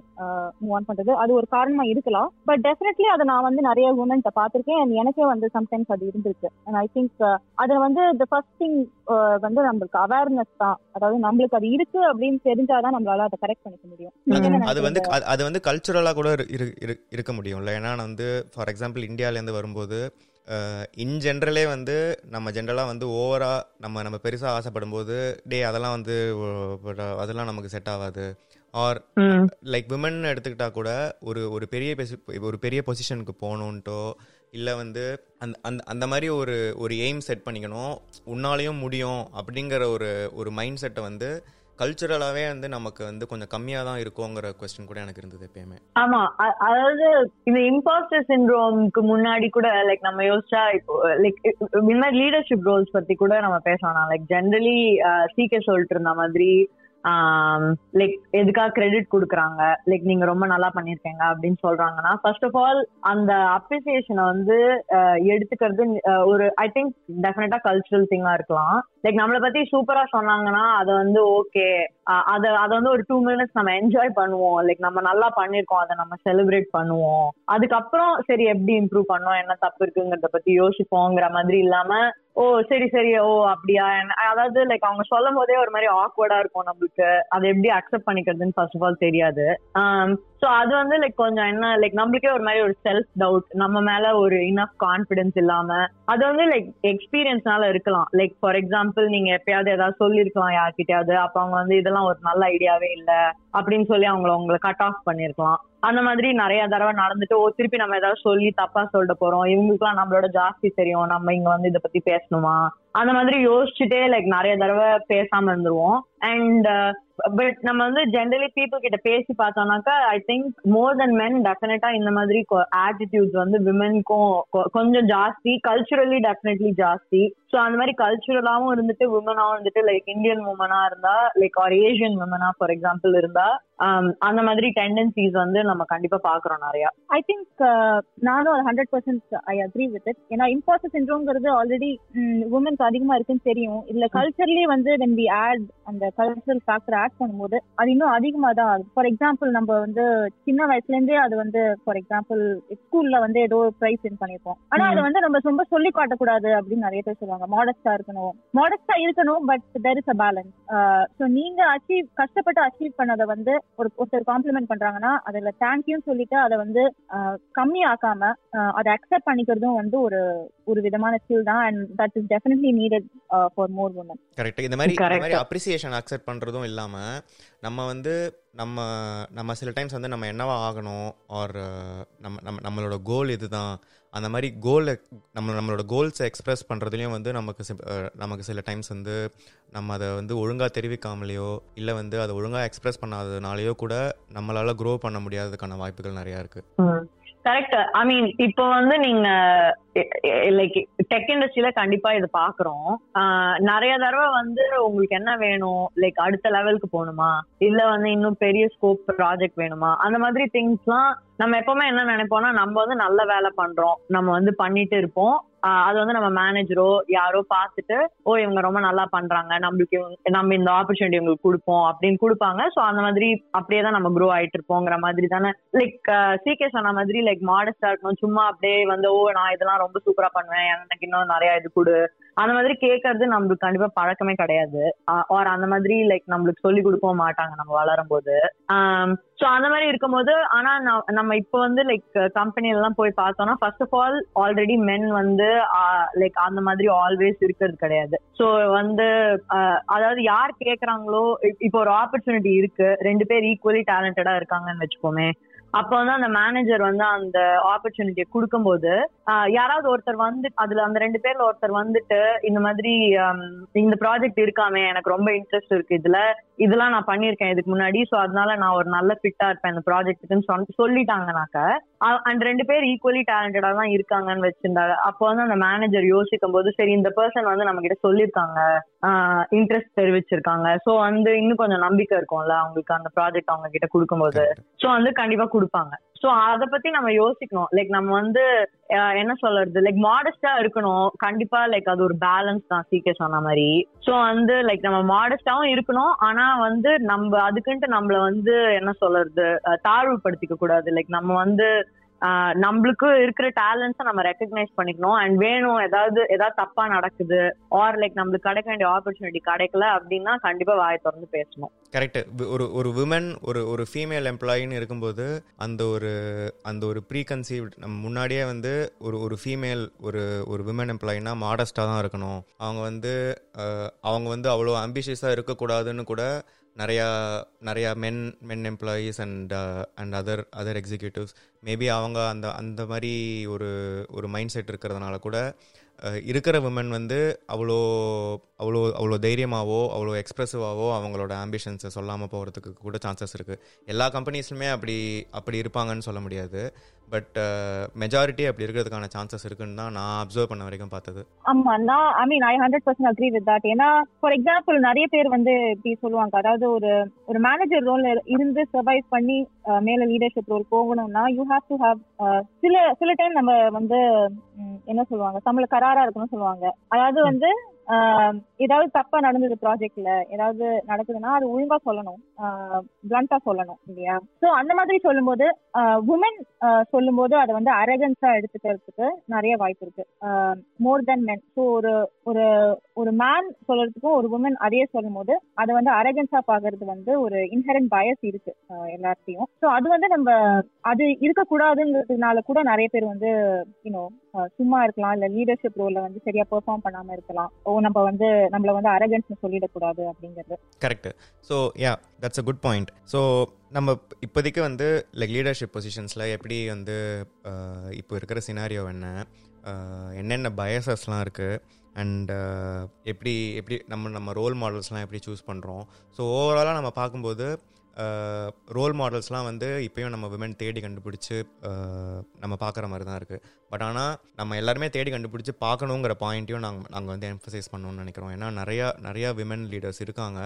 மூவ் ஆன் பண்றது. அது ஒரு காரணமா இருக்கலாம். பட் டெஃபினெட்லி அதை நான் வந்து நிறைய உமன்ட்ட பார்த்திருக்கேன். எனக்கே வந்து சம்டைம்ஸ் அது இருந்திருக்கு. அண்ட் ஐ திங்க் அதை வந்து த ஃபர்ஸ்ட் திங் வந்து நம்மளுக்கு அவேர்னஸ் தான். அதாவது நம்மளுக்கு அது இருக்கு அப்படின்னு தெரிஞ்சாதான் நம்மளால அதை கரெக்ட் பண்ணிக்க முடியும். அது வந்து? அது- வந்து கல்ச்சுரலாக கூட இரு- இரு- இரு- இருக்க முடியும்ல. ஏன்னா வந்து ஃபார் எக்ஸாம்பிள் இந்தியாவிலேருந்து வரும்போது இன் ஜென்ரலே வந்து நம்ம ஜென்ரலாக வந்து ஓவராக நம்ம நம்ம பெருசாக ஆசைப்படும் போது டே அதெல்லாம் வந்து அதெல்லாம் நமக்கு செட் ஆகாது. ஆர் லைக் விமன் எடுத்துக்கிட்டா கூட ஒரு ஒரு பெரிய ஒரு பெரிய பொசிஷனுக்கு போகணுன்ட்டோ இல்லை வந்து அந்த அந்த அந்த மாதிரி ஒரு ஒரு எய்ம் செட் பண்ணிக்கணும். உன்னாலையும் முடியும் அப்படிங்கிற ஒரு ஒரு மைண்ட் செட்டை வந்து கல்ச்சுரலாகவே வந்து நமக்கு வந்து கொஞ்சம் கம்மியாக தான் இருக்குங்கிற கொஸ்டின் கூட எனக்கு இருந்தது எப்பயுமே. ஆமா. அதாவது இந்த இம்பாஸ்டர் சிண்ட்ரோம்க்கு முன்னாடி கூட லைக் நம்ம யோசிச்சா இப்போ லைக் இந்த மாதிரி லீடர்ஷிப் ரோல்ஸ் பத்தி கூட நம்ம பேசலாம். லைக் ஜென்ரலி சீக்கே சொல்லிட்டு இருந்த மாதிரி Um, லைக் எதுக்காக கிரெடிட் கொடுக்குறாங்க? லைக் நீங்க ரொம்ப நல்லா பண்ணிருக்கீங்க அப்படின்னு சொல்றாங்கன்னா ஃபர்ஸ்ட் ஆஃப் ஆல் அந்த அப்ரிசியேஷனை வந்து எடுத்துக்கிறது ஒரு ஐ திங்க் டெஃபினட்டா கல்ச்சுரல் திங்கா இருக்கலாம். லைக் நம்மளை பத்தி சூப்பரா சொன்னாங்கன்னா அதை வந்து ஓகே அதை அதை வந்து ஒரு டூ மினிட்ஸ் நம்ம என்ஜாய் பண்ணுவோம். லைக் நம்ம நல்லா பண்ணிருக்கோம் அதை நம்ம செலிப்ரேட் பண்ணுவோம். அதுக்கப்புறம் சரி எப்படி இம்ப்ரூவ் பண்ணோம்? என்ன தப்பு இருக்குங்கிறத பத்தி யோசிப்போங்கிற மாதிரி இல்லாம ஓ சரி சரி. ஓ அப்படியா? அதாவது லைக் அவங்க சொல்லும் போதே ஒரு மாதிரி ஆக்வர்டா இருக்கும் நம்மளுக்கு. அதை எப்படி அக்செப்ட் பண்ணிக்கிறதுன்னு ஃபர்ஸ்ட் ஆஃப் ஆல் தெரியாது. Um, சோ அது வந்து லைக் கொஞ்சம் என்ன லைக் நம்மளுக்கே ஒரு மாதிரி ஒரு செல்ஃப் டவுட் நம்ம மேல ஒரு இனஃப் கான்பிடன்ஸ் இல்லாம அது வந்து லைக் எக்ஸ்பீரியன்ஸ்னால இருக்கலாம். லைக் ஃபார் எக்ஸாம்பிள் நீங்க எப்பயாவது ஏதாவது சொல்லிருக்கலாம் யார்கிட்டயாவது அப்ப அவங்க வந்து இதெல்லாம் ஒரு நல்ல ஐடியாவே இல்ல அப்படின்னு சொல்லி அவங்கள உங்களை கட் ஆஃப் பண்ணிருக்கலாம். அந்த மாதிரி நிறைய தடவை நடந்துட்டு ஓ திருப்பி நம்ம ஏதாவது சொல்லி தப்பா சொல்லிட்டு போறோம். இவங்களுக்குலாம் நம்மளோட ஜாஸ்தி தெரியும். நம்ம இங்க வந்து இதை பத்தி பேசணுமா? அந்த மாதிரி யோசிச்சுட்டே லைக் நிறைய தடவை பேசாம இருந்துருவோம். அண்ட் பட் நம்ம வந்து ஜென்ரலி பீப்புள் கிட்ட பேசி பார்த்தோம்னாக்கா ஐ திங்க் மோர் தென் மென் டெஃபினட்டா இந்த மாதிரி ஆட்டிடியூட்ஸ் வந்து விமென்க்கும் கொஞ்சம் ஜாஸ்தி கல்ச்சுரலி டெஃபினெட்லி ஜாஸ்தி. ஸோ அந்த மாதிரி கல்ச்சுரலாவும் இருந்துட்டு உமனாவும் இருந்துட்டு லைக் இந்தியன் உமனா இருந்தா லைக் ஆர் ஏஷியன் உமனா ஃபார் எக்ஸாம்பிள் இருந்தா um, அந்த மாதிரி டெண்டன்சிஸ் வந்து நம்ம கண்டிப்பா பாக்குறோம் நிறைய. ஐ திங்க் நானும் அது hundred percent I agree with it ஏன்னா இம்பாஸ்டர் சிண்ட்ரோங்கிறது ஆல்ரெடி உமனுக்கு அதிகமா இருக்குன்னு தெரியும். இதுல கல்ச்சர்லயே வந்து வென் வி ஆட் அந்த கல்ச்சரல் ஃபேக்டர் ஆட் பண்ணும்போது அது இன்னும் அதிகமா தான் ஆகுது. ஃபார் எக்ஸாம்பிள் நம்ம வந்து சின்ன வயசுல இருந்தே அது வந்து ஃபார் எக்ஸாம்பிள் ஸ்கூல்ல வந்து ஏதோ ப்ரைஸ் வின் பண்ணிருப்போம் ஆனா அதை வந்து நம்ம ரொம்ப சொல்லி காட்டக்கூடாது அப்படின்னு நிறைய பேர் சொல்லுவாங்க. மாடஸ்டா இருக்கணும். மாடஸ்டா இருக்கணும் but there is a balance so நீங்க அச்சீவ் கஷ்டப்பட்டு அச்சீவ் பண்ணதை வந்து ஒரு ஒருத்தர் காம்ப்ளிமெண்ட் பண்றாங்கன்னா அதுல தேங்க்யூ சொல்லிட்டு அதை வந்து ஆஹ் கம்மி ஆக்காம ஆஹ் அதை அக்செப்ட் பண்ணிக்கிறதும் வந்து ஒரு ஒரு விதமான ஸ்கில் தான். And that is definitely needed for more women correct இந்த மாதிரி இந்த Correct. மாதிரி அப்ரிசியேஷன் அக்செப்ட் பண்ணுறதும் இல்லாமல் நம்ம வந்து நம்ம நம்ம சில டைம்ஸ் வந்து நம்ம என்னவா ஆகணும் ஆர் நம்ம நம்ம நம்மளோட கோல் இதுதான் அந்த மாதிரி கோல் நம்ம நம்மளோட கோல்ஸை எக்ஸ்பிரஸ் பண்ணுறதுலையும் வந்து நமக்கு நமக்கு சில டைம்ஸ் வந்து நம்ம அதை வந்து ஒழுங்காக தெரிவிக்காமலேயோ இல்லை வந்து அதை ஒழுங்காக எக்ஸ்பிரஸ் பண்ணாததுனாலேயோ கூட நம்மளால் க்ரோ பண்ண முடியாததுக்கான வாய்ப்புகள் நிறையா இருக்குது கரெக்ட் ஐ மீன் இப்போ வந்து நீங்க லைக் டெக் இண்டஸ்ட்ரியில கண்டிப்பா இது பாக்குறோம். நிறைய தடவை வந்து உங்களுக்கு என்ன வேணும்? லைக் அடுத்த லெவலுக்கு போகணுமா? இல்ல வந்து இன்னும் பெரிய ஸ்கோப் ப்ராஜெக்ட் வேணுமா? அந்த மாதிரி திங்ஸ்லாம் நம்ம எப்பவுமே என்ன நினைப்போம்னா நம்ம வந்து நல்ல வேலை பண்றோம். நம்ம வந்து பண்ணிட்டு இருப்போம். ஆஹ் அது வந்து நம்ம மேனேஜரோ யாரோ பார்த்துட்டு ஓ இவங்க ரொம்ப நல்லா பண்றாங்க. நம்மளுக்கு நம்ம இந்த ஆப்பர்ச்சுனிட்டி உங்களுக்கு கொடுப்போம் அப்படின்னு கொடுப்பாங்க. ஸோ அந்த மாதிரி அப்படியே தான் நம்ம க்ரோ ஆயிட்டு இருப்போங்கிற மாதிரி தானே. லைக் சீக்கே சொன்ன மாதிரி லைக் மாடஸ்டா இருக்கணும். சும்மா அப்படியே வந்து ஓ நான் இதெல்லாம் ரொம்ப சூப்பரா பண்ணுவேன். எனக்கு இன்னும் நிறைய இது கொடு. அந்த மாதிரி கேட்கறது நம்மளுக்கு கண்டிப்பா பழக்கமே கிடையாது. ஆர் அந்த மாதிரி லைக் நம்மளுக்கு சொல்லி கொடுக்கவும் மாட்டாங்க நம்ம வளரும் போது ஸோ அந்த மாதிரி இருக்கும்போது ஆனா நம்ம இப்போ வந்து லைக் கம்பெனி எல்லாம் போய் பார்த்தோம்னா first of all already men வந்து லைக் அந்த மாதிரி ஆல்வேஸ் இருக்கிறது கிடையாது. ஸோ வந்து அதாவது யார் கேட்கறாங்களோ இப்போ ஒரு ஆப்பர்ச்சுனிட்டி இருக்கு. ரெண்டு பேர் ஈக்குவலி டேலண்டடா இருக்காங்கன்னு வச்சுக்கோமே. அப்ப வந்து அந்த மேனேஜர் வந்து அந்த ஆப்பர்ச்சுனிட்டியை கொடுக்கும்போது யாராவது ஒருத்தர் வந்து அதுல அந்த ரெண்டு பேர்ல ஒருத்தர் வந்துட்டு இந்த மாதிரி இந்த ப்ராஜெக்ட் இருக்காமே எனக்கு ரொம்ப இன்ட்ரெஸ்ட் இருக்கு இதுல. இதெல்லாம் நான் பண்ணியிருக்கேன் இதுக்கு முன்னாடி. ஸோ அதனால நான் ஒரு நல்ல ஃபிட்டா இருப்பேன் இந்த ப்ராஜெக்ட்டுன்னு சொல்லி சொல்லிட்டாங்கனாக்க. அண்ட் ரெண்டு பேர் ஈக்குவலி டேலண்டடா தான் இருக்காங்கன்னு வச்சிருந்தாங்க. அப்போ வந்து அந்த மேனேஜர் யோசிக்கும் போது சரி இந்த பர்சன் வந்து நம்ம கிட்ட சொல்லியிருக்காங்க. இன்ட்ரெஸ்ட் தெரிவிச்சிருக்காங்க. ஸோ வந்து இன்னும் கொஞ்சம் நம்பிக்கை இருக்கும்ல அவங்களுக்கு அந்த ப்ராஜெக்ட் அவங்க கிட்ட கொடுக்கும்போது. ஸோ வந்து கண்டிப்பா கொடுப்பாங்க. ஸோ அதை பத்தி நம்ம யோசிக்கணும். லைக் நம்ம வந்து என்ன சொல்றது? லைக் மாடஸ்டா இருக்கணும். கண்டிப்பா லைக் அது ஒரு பேலன்ஸ் தான். சீக்கே சொன்ன மாதிரி. ஸோ வந்து லைக் நம்ம மாடஸ்டாவும் இருக்கணும். ஆனா வந்து நம்ம அதுக்குன்ட்டு நம்மள வந்து என்ன சொல்றது? தாழ்வுபடுத்திக்க கூடாது. லைக் நம்ம வந்து நம்மளுக்கு இருக்கிற டேலண்ட்ஸை நம்ம ரெக்கக்னைஸ் பண்ணிக்கணும். அண்ட் வேணும் ஏதாவது ஏதாவது தப்பா நடக்குது ஆர் லைக் நம்மளுக்கு கிடைக்க வேண்டிய ஆப்பர்ச்சுனிட்டி கிடைக்கல அப்படின்னா கண்டிப்பா வாய் திறந்து பேசணும். கரெக்ட் ஒரு ஒரு விமன் ஒரு ஒரு ஃபீமேல் எம்ப்ளாயின்னு இருக்கும்போது அந்த ஒரு அந்த ஒரு ப்ரீ கன்சீவ்ட் நம்ம முன்னாடியே வந்து ஒரு ஒரு ஃபீமேல் ஒரு ஒரு விமன் எம்ப்ளாயினா மாடஸ்டாக தான் இருக்கணும். அவங்க வந்து அவங்க வந்து அவ்வளோ அம்பிஷியஸாக இருக்கக்கூடாதுன்னு கூட நிறையா நிறையா men men employees and and other other executives maybe அவங்க அந்த அந்த மாதிரி ஒரு ஒரு மைண்ட் செட் இருக்கிறதுனால கூட uh, இருக்கிற விமன் வந்து அவ்வளோ அவ்வளோ அவ்வளோ தைரியமாகவோ அவ்வளோ எக்ஸ்ப்ரெசிவாகவோ அவங்களோட ஆம்பிஷன்ஸை சொல்லாமல் போகிறதுக்கு கூட சான்சஸ் இருக்குது எல்லா கம்பெனிஸ்லுமே அப்படி அப்படி இருப்பாங்கன்னு சொல்ல முடியாது. பட் மெஜாரிட்டி uh, அப்படி இருக்கிறதுக்கான சான்சஸ் இருக்குன்னு தான் நான் அப்சர்வ் பண்ண வரைக்கும் பார்த்தது. ஆமா நான் I mean I hundred percent agree with that ஏன்னா ஃபார் எக்ஸாம்பிள் நிறைய பேர் வந்து இப்படி சொல்லுவாங்க. அதாவது ஒரு ஒரு மேனேஜர் ரோல் இருந்து சர்வைவ் பண்ணி மேல லீடர்ஷிப் ரோல் போகணும்னா யூ ஹாவ் டு ஹாவ் சில சில டைம் நம்ம வந்து என்ன சொல்லுவாங்க? தமிழ் கராரா இருக்கணும்னு சொல்லுவாங்க. அதாவது வந்து ஏதாவது தப்பா நடந்தது ப்ராஜெக்ட்ல ஏதாவது நடக்குதுன்னா அது ஒழுங்கா சொல்லணும். பிளண்டா சொல்லணும் இல்லையா? சோ அந்த மாதிரி சொல்லும்போது உமன் சொல்லும்போது அதை வந்து அரகன்ஸா எடுத்துக்கிறதுக்கு நிறைய வாய்ப்பு இருக்கு. மோர் தென் மென் ஸோ ஒரு ஒரு ஒரு மேன் சொல்றதுக்கும் ஒரு உமன் அதே சொல்லும்போது அதை வந்து அரகன்ஸா பாக்குறது வந்து ஒரு இன்ஹரண்ட் பயஸ் இருக்கு எல்லாத்தையும் ஸோ அது வந்து நம்ம அது இருக்கக்கூடாதுங்கிறதுனால கூட நிறைய பேர் வந்து யூனோ சும்மா இருக்கலாம். இல்ல லீடர்ஷிப் ரோல்ல வந்து சரியா பெர்ஃபார்ம் பண்ணாம இருக்கலாம். ஓ நம்ம வந்து நம்மள வந்து அரகன்ஸ் சொல்லிடக்கூடாது அப்படிங்கிறது. Correct so yeah that's a good point so நம்ம இப்போதைக்கு வந்து லைக் லீடர்ஷிப் பொசிஷன்ஸில் எப்படி வந்து இப்போ இருக்கிற சினாரியோ என்ன என்னென்ன பயசஸ்லாம் இருக்குது அண்ட் எப்படி எப்படி நம்ம நம்ம ரோல் மாடல்ஸ்லாம் எப்படி சூஸ் பண்ணுறோம் ஸோ ஓவராலாக நம்ம பார்க்கும்போது ரோல் மாடல்ஸ்லாம் வந்து இப்போயும் நம்ம விமன் தேடி கண்டுபிடிச்சி நம்ம பார்க்குற மாதிரி தான் இருக்குது பட் ஆனால் நம்ம எல்லாருமே தேடி கண்டுபிடிச்சி பார்க்கணுங்கிற பாயிண்ட்டையும் நாங்கள் நாங்கள் வந்து எம்ஃபசைஸ் பண்ணணும்னு நினைக்கிறோம். ஏன்னா நிறையா நிறையா விமன் லீடர்ஸ் இருக்காங்க.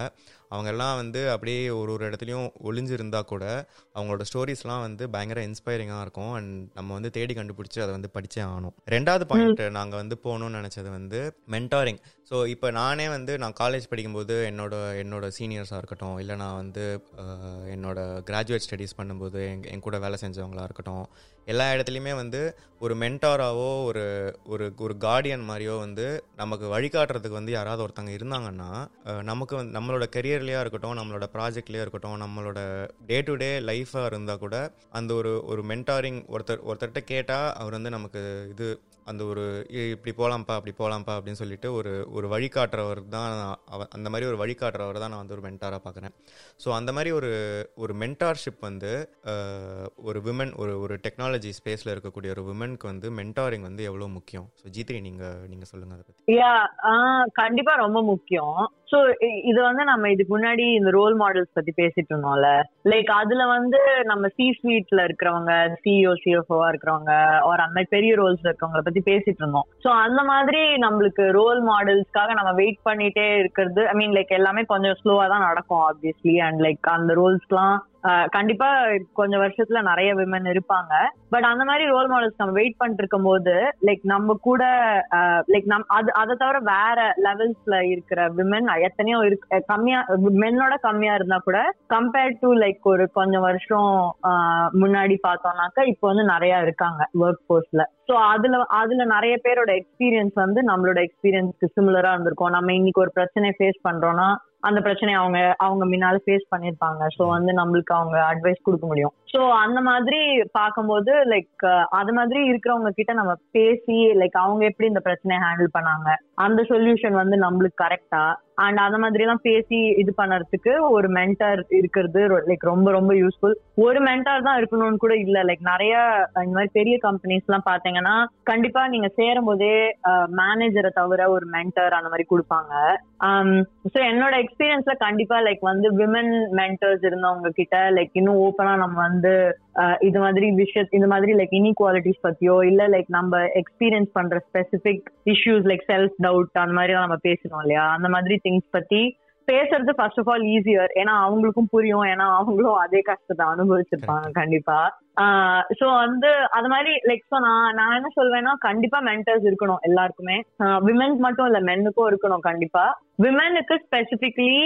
அவங்க எல்லாம் வந்து அப்படியே ஒரு ஒரு இடத்துலையும் ஒளிஞ்சிருந்தா கூட அவங்களோட ஸ்டோரிஸ்லாம் வந்து பயங்கர இன்ஸ்பைரிங்காக இருக்கும். அண்ட் நம்ம வந்து தேடி கண்டுபிடிச்சி அதை வந்து படித்தே ஆகணும். ரெண்டாவது பாயிண்ட் நாங்கள் வந்து போகணும்னு நினச்சது வந்து மென்டாரிங் ஸோ இப்போ நானே வந்து நான் காலேஜ் படிக்கும்போது என்னோட என்னோட சீனியர்ஸாக இருக்கட்டும் இல்லை நான் வந்து என்னோட கிராஜுவேட் ஸ்டடீஸ் பண்ணும்போது எங் என் கூட வேலை செஞ்சவங்களா இருக்கட்டும் எல்லா இடத்துலையுமே வந்து ஒரு மென்டாராவோ ஒரு ஒரு ஒரு கார்டியன் மாதிரியோ வந்து நமக்கு வழிகாட்டுறதுக்கு வந்து யாராவது ஒருத்தங்க இருந்தாங்கன்னா நமக்கு வந்து நம்மளோட கெரியர்லேயா இருக்கட்டும் நம்மளோட ப்ராஜெக்ட்லேயே இருக்கட்டும் நம்மளோட டே டு டே லைஃபாக இருந்தால் கூட அந்த ஒரு ஒரு மென்டாரிங் ஒருத்தர் ஒருத்தர்கிட்ட கேட்டால் அவர் வந்து நமக்கு இது அந்த ஒரு இப்படி போகலாம்ப்பா அப்படி போகலாம்ப்பா அப்படின்னு சொல்லிட்டு ஒரு ஒரு வழிகாட்டுறவர் தான் அந்த மாதிரி ஒரு வழிகாட்டுறவர் தான் நான் வந்து ஒரு மென்டாராக பார்க்குறேன். ஸோ அந்த மாதிரி ஒரு ஒரு மென்டார்ஷிப் வந்து ஒரு விமன் ஒரு ஒரு டெக்னாலஜி ஸ்பேஸில் இருக்கக்கூடிய ஒரு விமனுக்கு வந்து மென்டாரிங் வந்து எவ்வளோ முக்கியம்? ஸோ ஜீத்ரி நீங்கள் நீங்கள் சொல்லுங்கள் அதை பற்றி கண்டிப்பாக ரொம்ப முக்கியம். ஸோ இது வந்து நம்ம இதுக்கு முன்னாடி இந்த ரோல் மாடல்ஸ் பத்தி பேசிட்டு இருந்தோம்ல. லைக் அதுல வந்து நம்ம சி ஸ்வீட்ல இருக்கிறவங்க சிஇஓ சிஎஃப்ஓவா இருக்கிறவங்க ஒரு அந்த மாதிரி பெரிய ரோல்ஸ் இருக்கிறவங்கள பத்தி பேசிட்டு இருந்தோம். சோ அந்த மாதிரி நம்மளுக்கு ரோல் மாடல்ஸ்க்காக நம்ம வெயிட் பண்ணிட்டே இருக்கிறது ஐ மீன் லைக் எல்லாமே கொஞ்சம் ஸ்லோவா தான் நடக்கும் ஆப்வியஸ்லி அண்ட் லைக் அந்த ரோல்ஸ்லாம் கண்டிப்பா கொஞ்சம் வருஷத்துல நிறைய விமன் இருப்பாங்க. பட் அந்த மாதிரி ரோல் மாடல்ஸ் நம்ம வெயிட் பண்ணிட்டு இருக்கும் போது லைக் நம்ம கூட லைக் நம் அது அதை தவிர வேற லெவல்ஸ்ல இருக்கிற விமன் எத்தனையோ இருக்கு கம்மியா மென்னோட கம்மியா இருந்தா கூட கம்பேர்ட் டு லைக் ஒரு கொஞ்சம் வருஷம் முன்னாடி பார்த்தோம்னாக்கா இப்போ வந்து நிறைய இருக்காங்க ஒர்க் ஃபோர்ஸ்ல ஸோ அதுல அதுல நிறைய பேரோட எக்ஸ்பீரியன்ஸ் வந்து நம்மளோட எக்ஸ்பீரியன்ஸ்க்கு சிமிலரா இருந்திருக்கும். நம்ம இன்னைக்கு ஒரு பிரச்சனை ஃபேஸ் பண்றோம்னா அந்த பிரச்சனையை அவங்க அவங்க முன்னால ஃபேஸ் பண்ணிருப்பாங்க. ஸோ வந்து நம்மளுக்கு அவங்க அட்வைஸ் கொடுக்க முடியும். ஸோ அந்த மாதிரி பார்க்கும்போது லைக் அது மாதிரி இருக்கிறவங்க கிட்ட நம்ம பேசி லைக் அவங்க எப்படி இந்த பிரச்சனையை ஹேண்டில் பண்ணாங்க? அந்த சொல்யூஷன் வந்து நம்மளுக்கு கரெக்டா அண்ட் அந்த மாதிரி எல்லாம் பேசி இது பண்ணறதுக்கு ஒரு மென்டர் இருக்கிறது லைக் ரொம்ப ரொம்ப யூஸ்ஃபுல் ஒரு மென்டார் தான் இருக்கணும்னு கூட இல்ல. லைக் நிறைய இந்த மாதிரி பெரிய கம்பெனிஸ் எல்லாம் பாத்தீங்கன்னா கண்டிப்பா நீங்க சேரும் போதே மேனேஜரை தவிர ஒரு மென்டர் அந்த மாதிரி கொடுப்பாங்க. Um, ஸோ என்னோட எக்ஸ்பீரியன்ஸ்ல கண்டிப்பா லைக் வந்து விமன் மென்டர்ஸ் இருந்தவங்க கிட்ட லைக் இன்னும் ஓப்பனா நம்ம வந்து இது மாதிரி விஷய இந்த மாதிரி லைக் இன்இக்வாலிட்டிஸ் பத்தியோ இல்ல லைக் நம்ம எக்ஸ்பீரியன்ஸ் பண்ற specific issues like self doubt அந்த மாதிரி நம்ம பேசணும் இல்லையா? அந்த மாதிரி திங்ஸ் பத்தி பேசுறது ஃபர்ஸ்ட் ஆஃப் ஆல் ஈஸியர் ஏன்னா அவங்களுக்கும் புரியும். ஏன்னா அவங்களும் அதே கஷ்டத்தை அனுபவிச்சிருப்பாங்க கண்டிப்பா. சோ வந்து அது மாதிரி லைக் ஸோ நான் நான் என்ன சொல்வேன்னா கண்டிப்பா மென்டர்ஸ் இருக்கணும் எல்லாருக்குமே. விமென்ஸ் மட்டும் இல்ல மென்னுக்கும் இருக்கணும் கண்டிப்பா. விமெனுக்கு ஸ்பெசிபிக்லி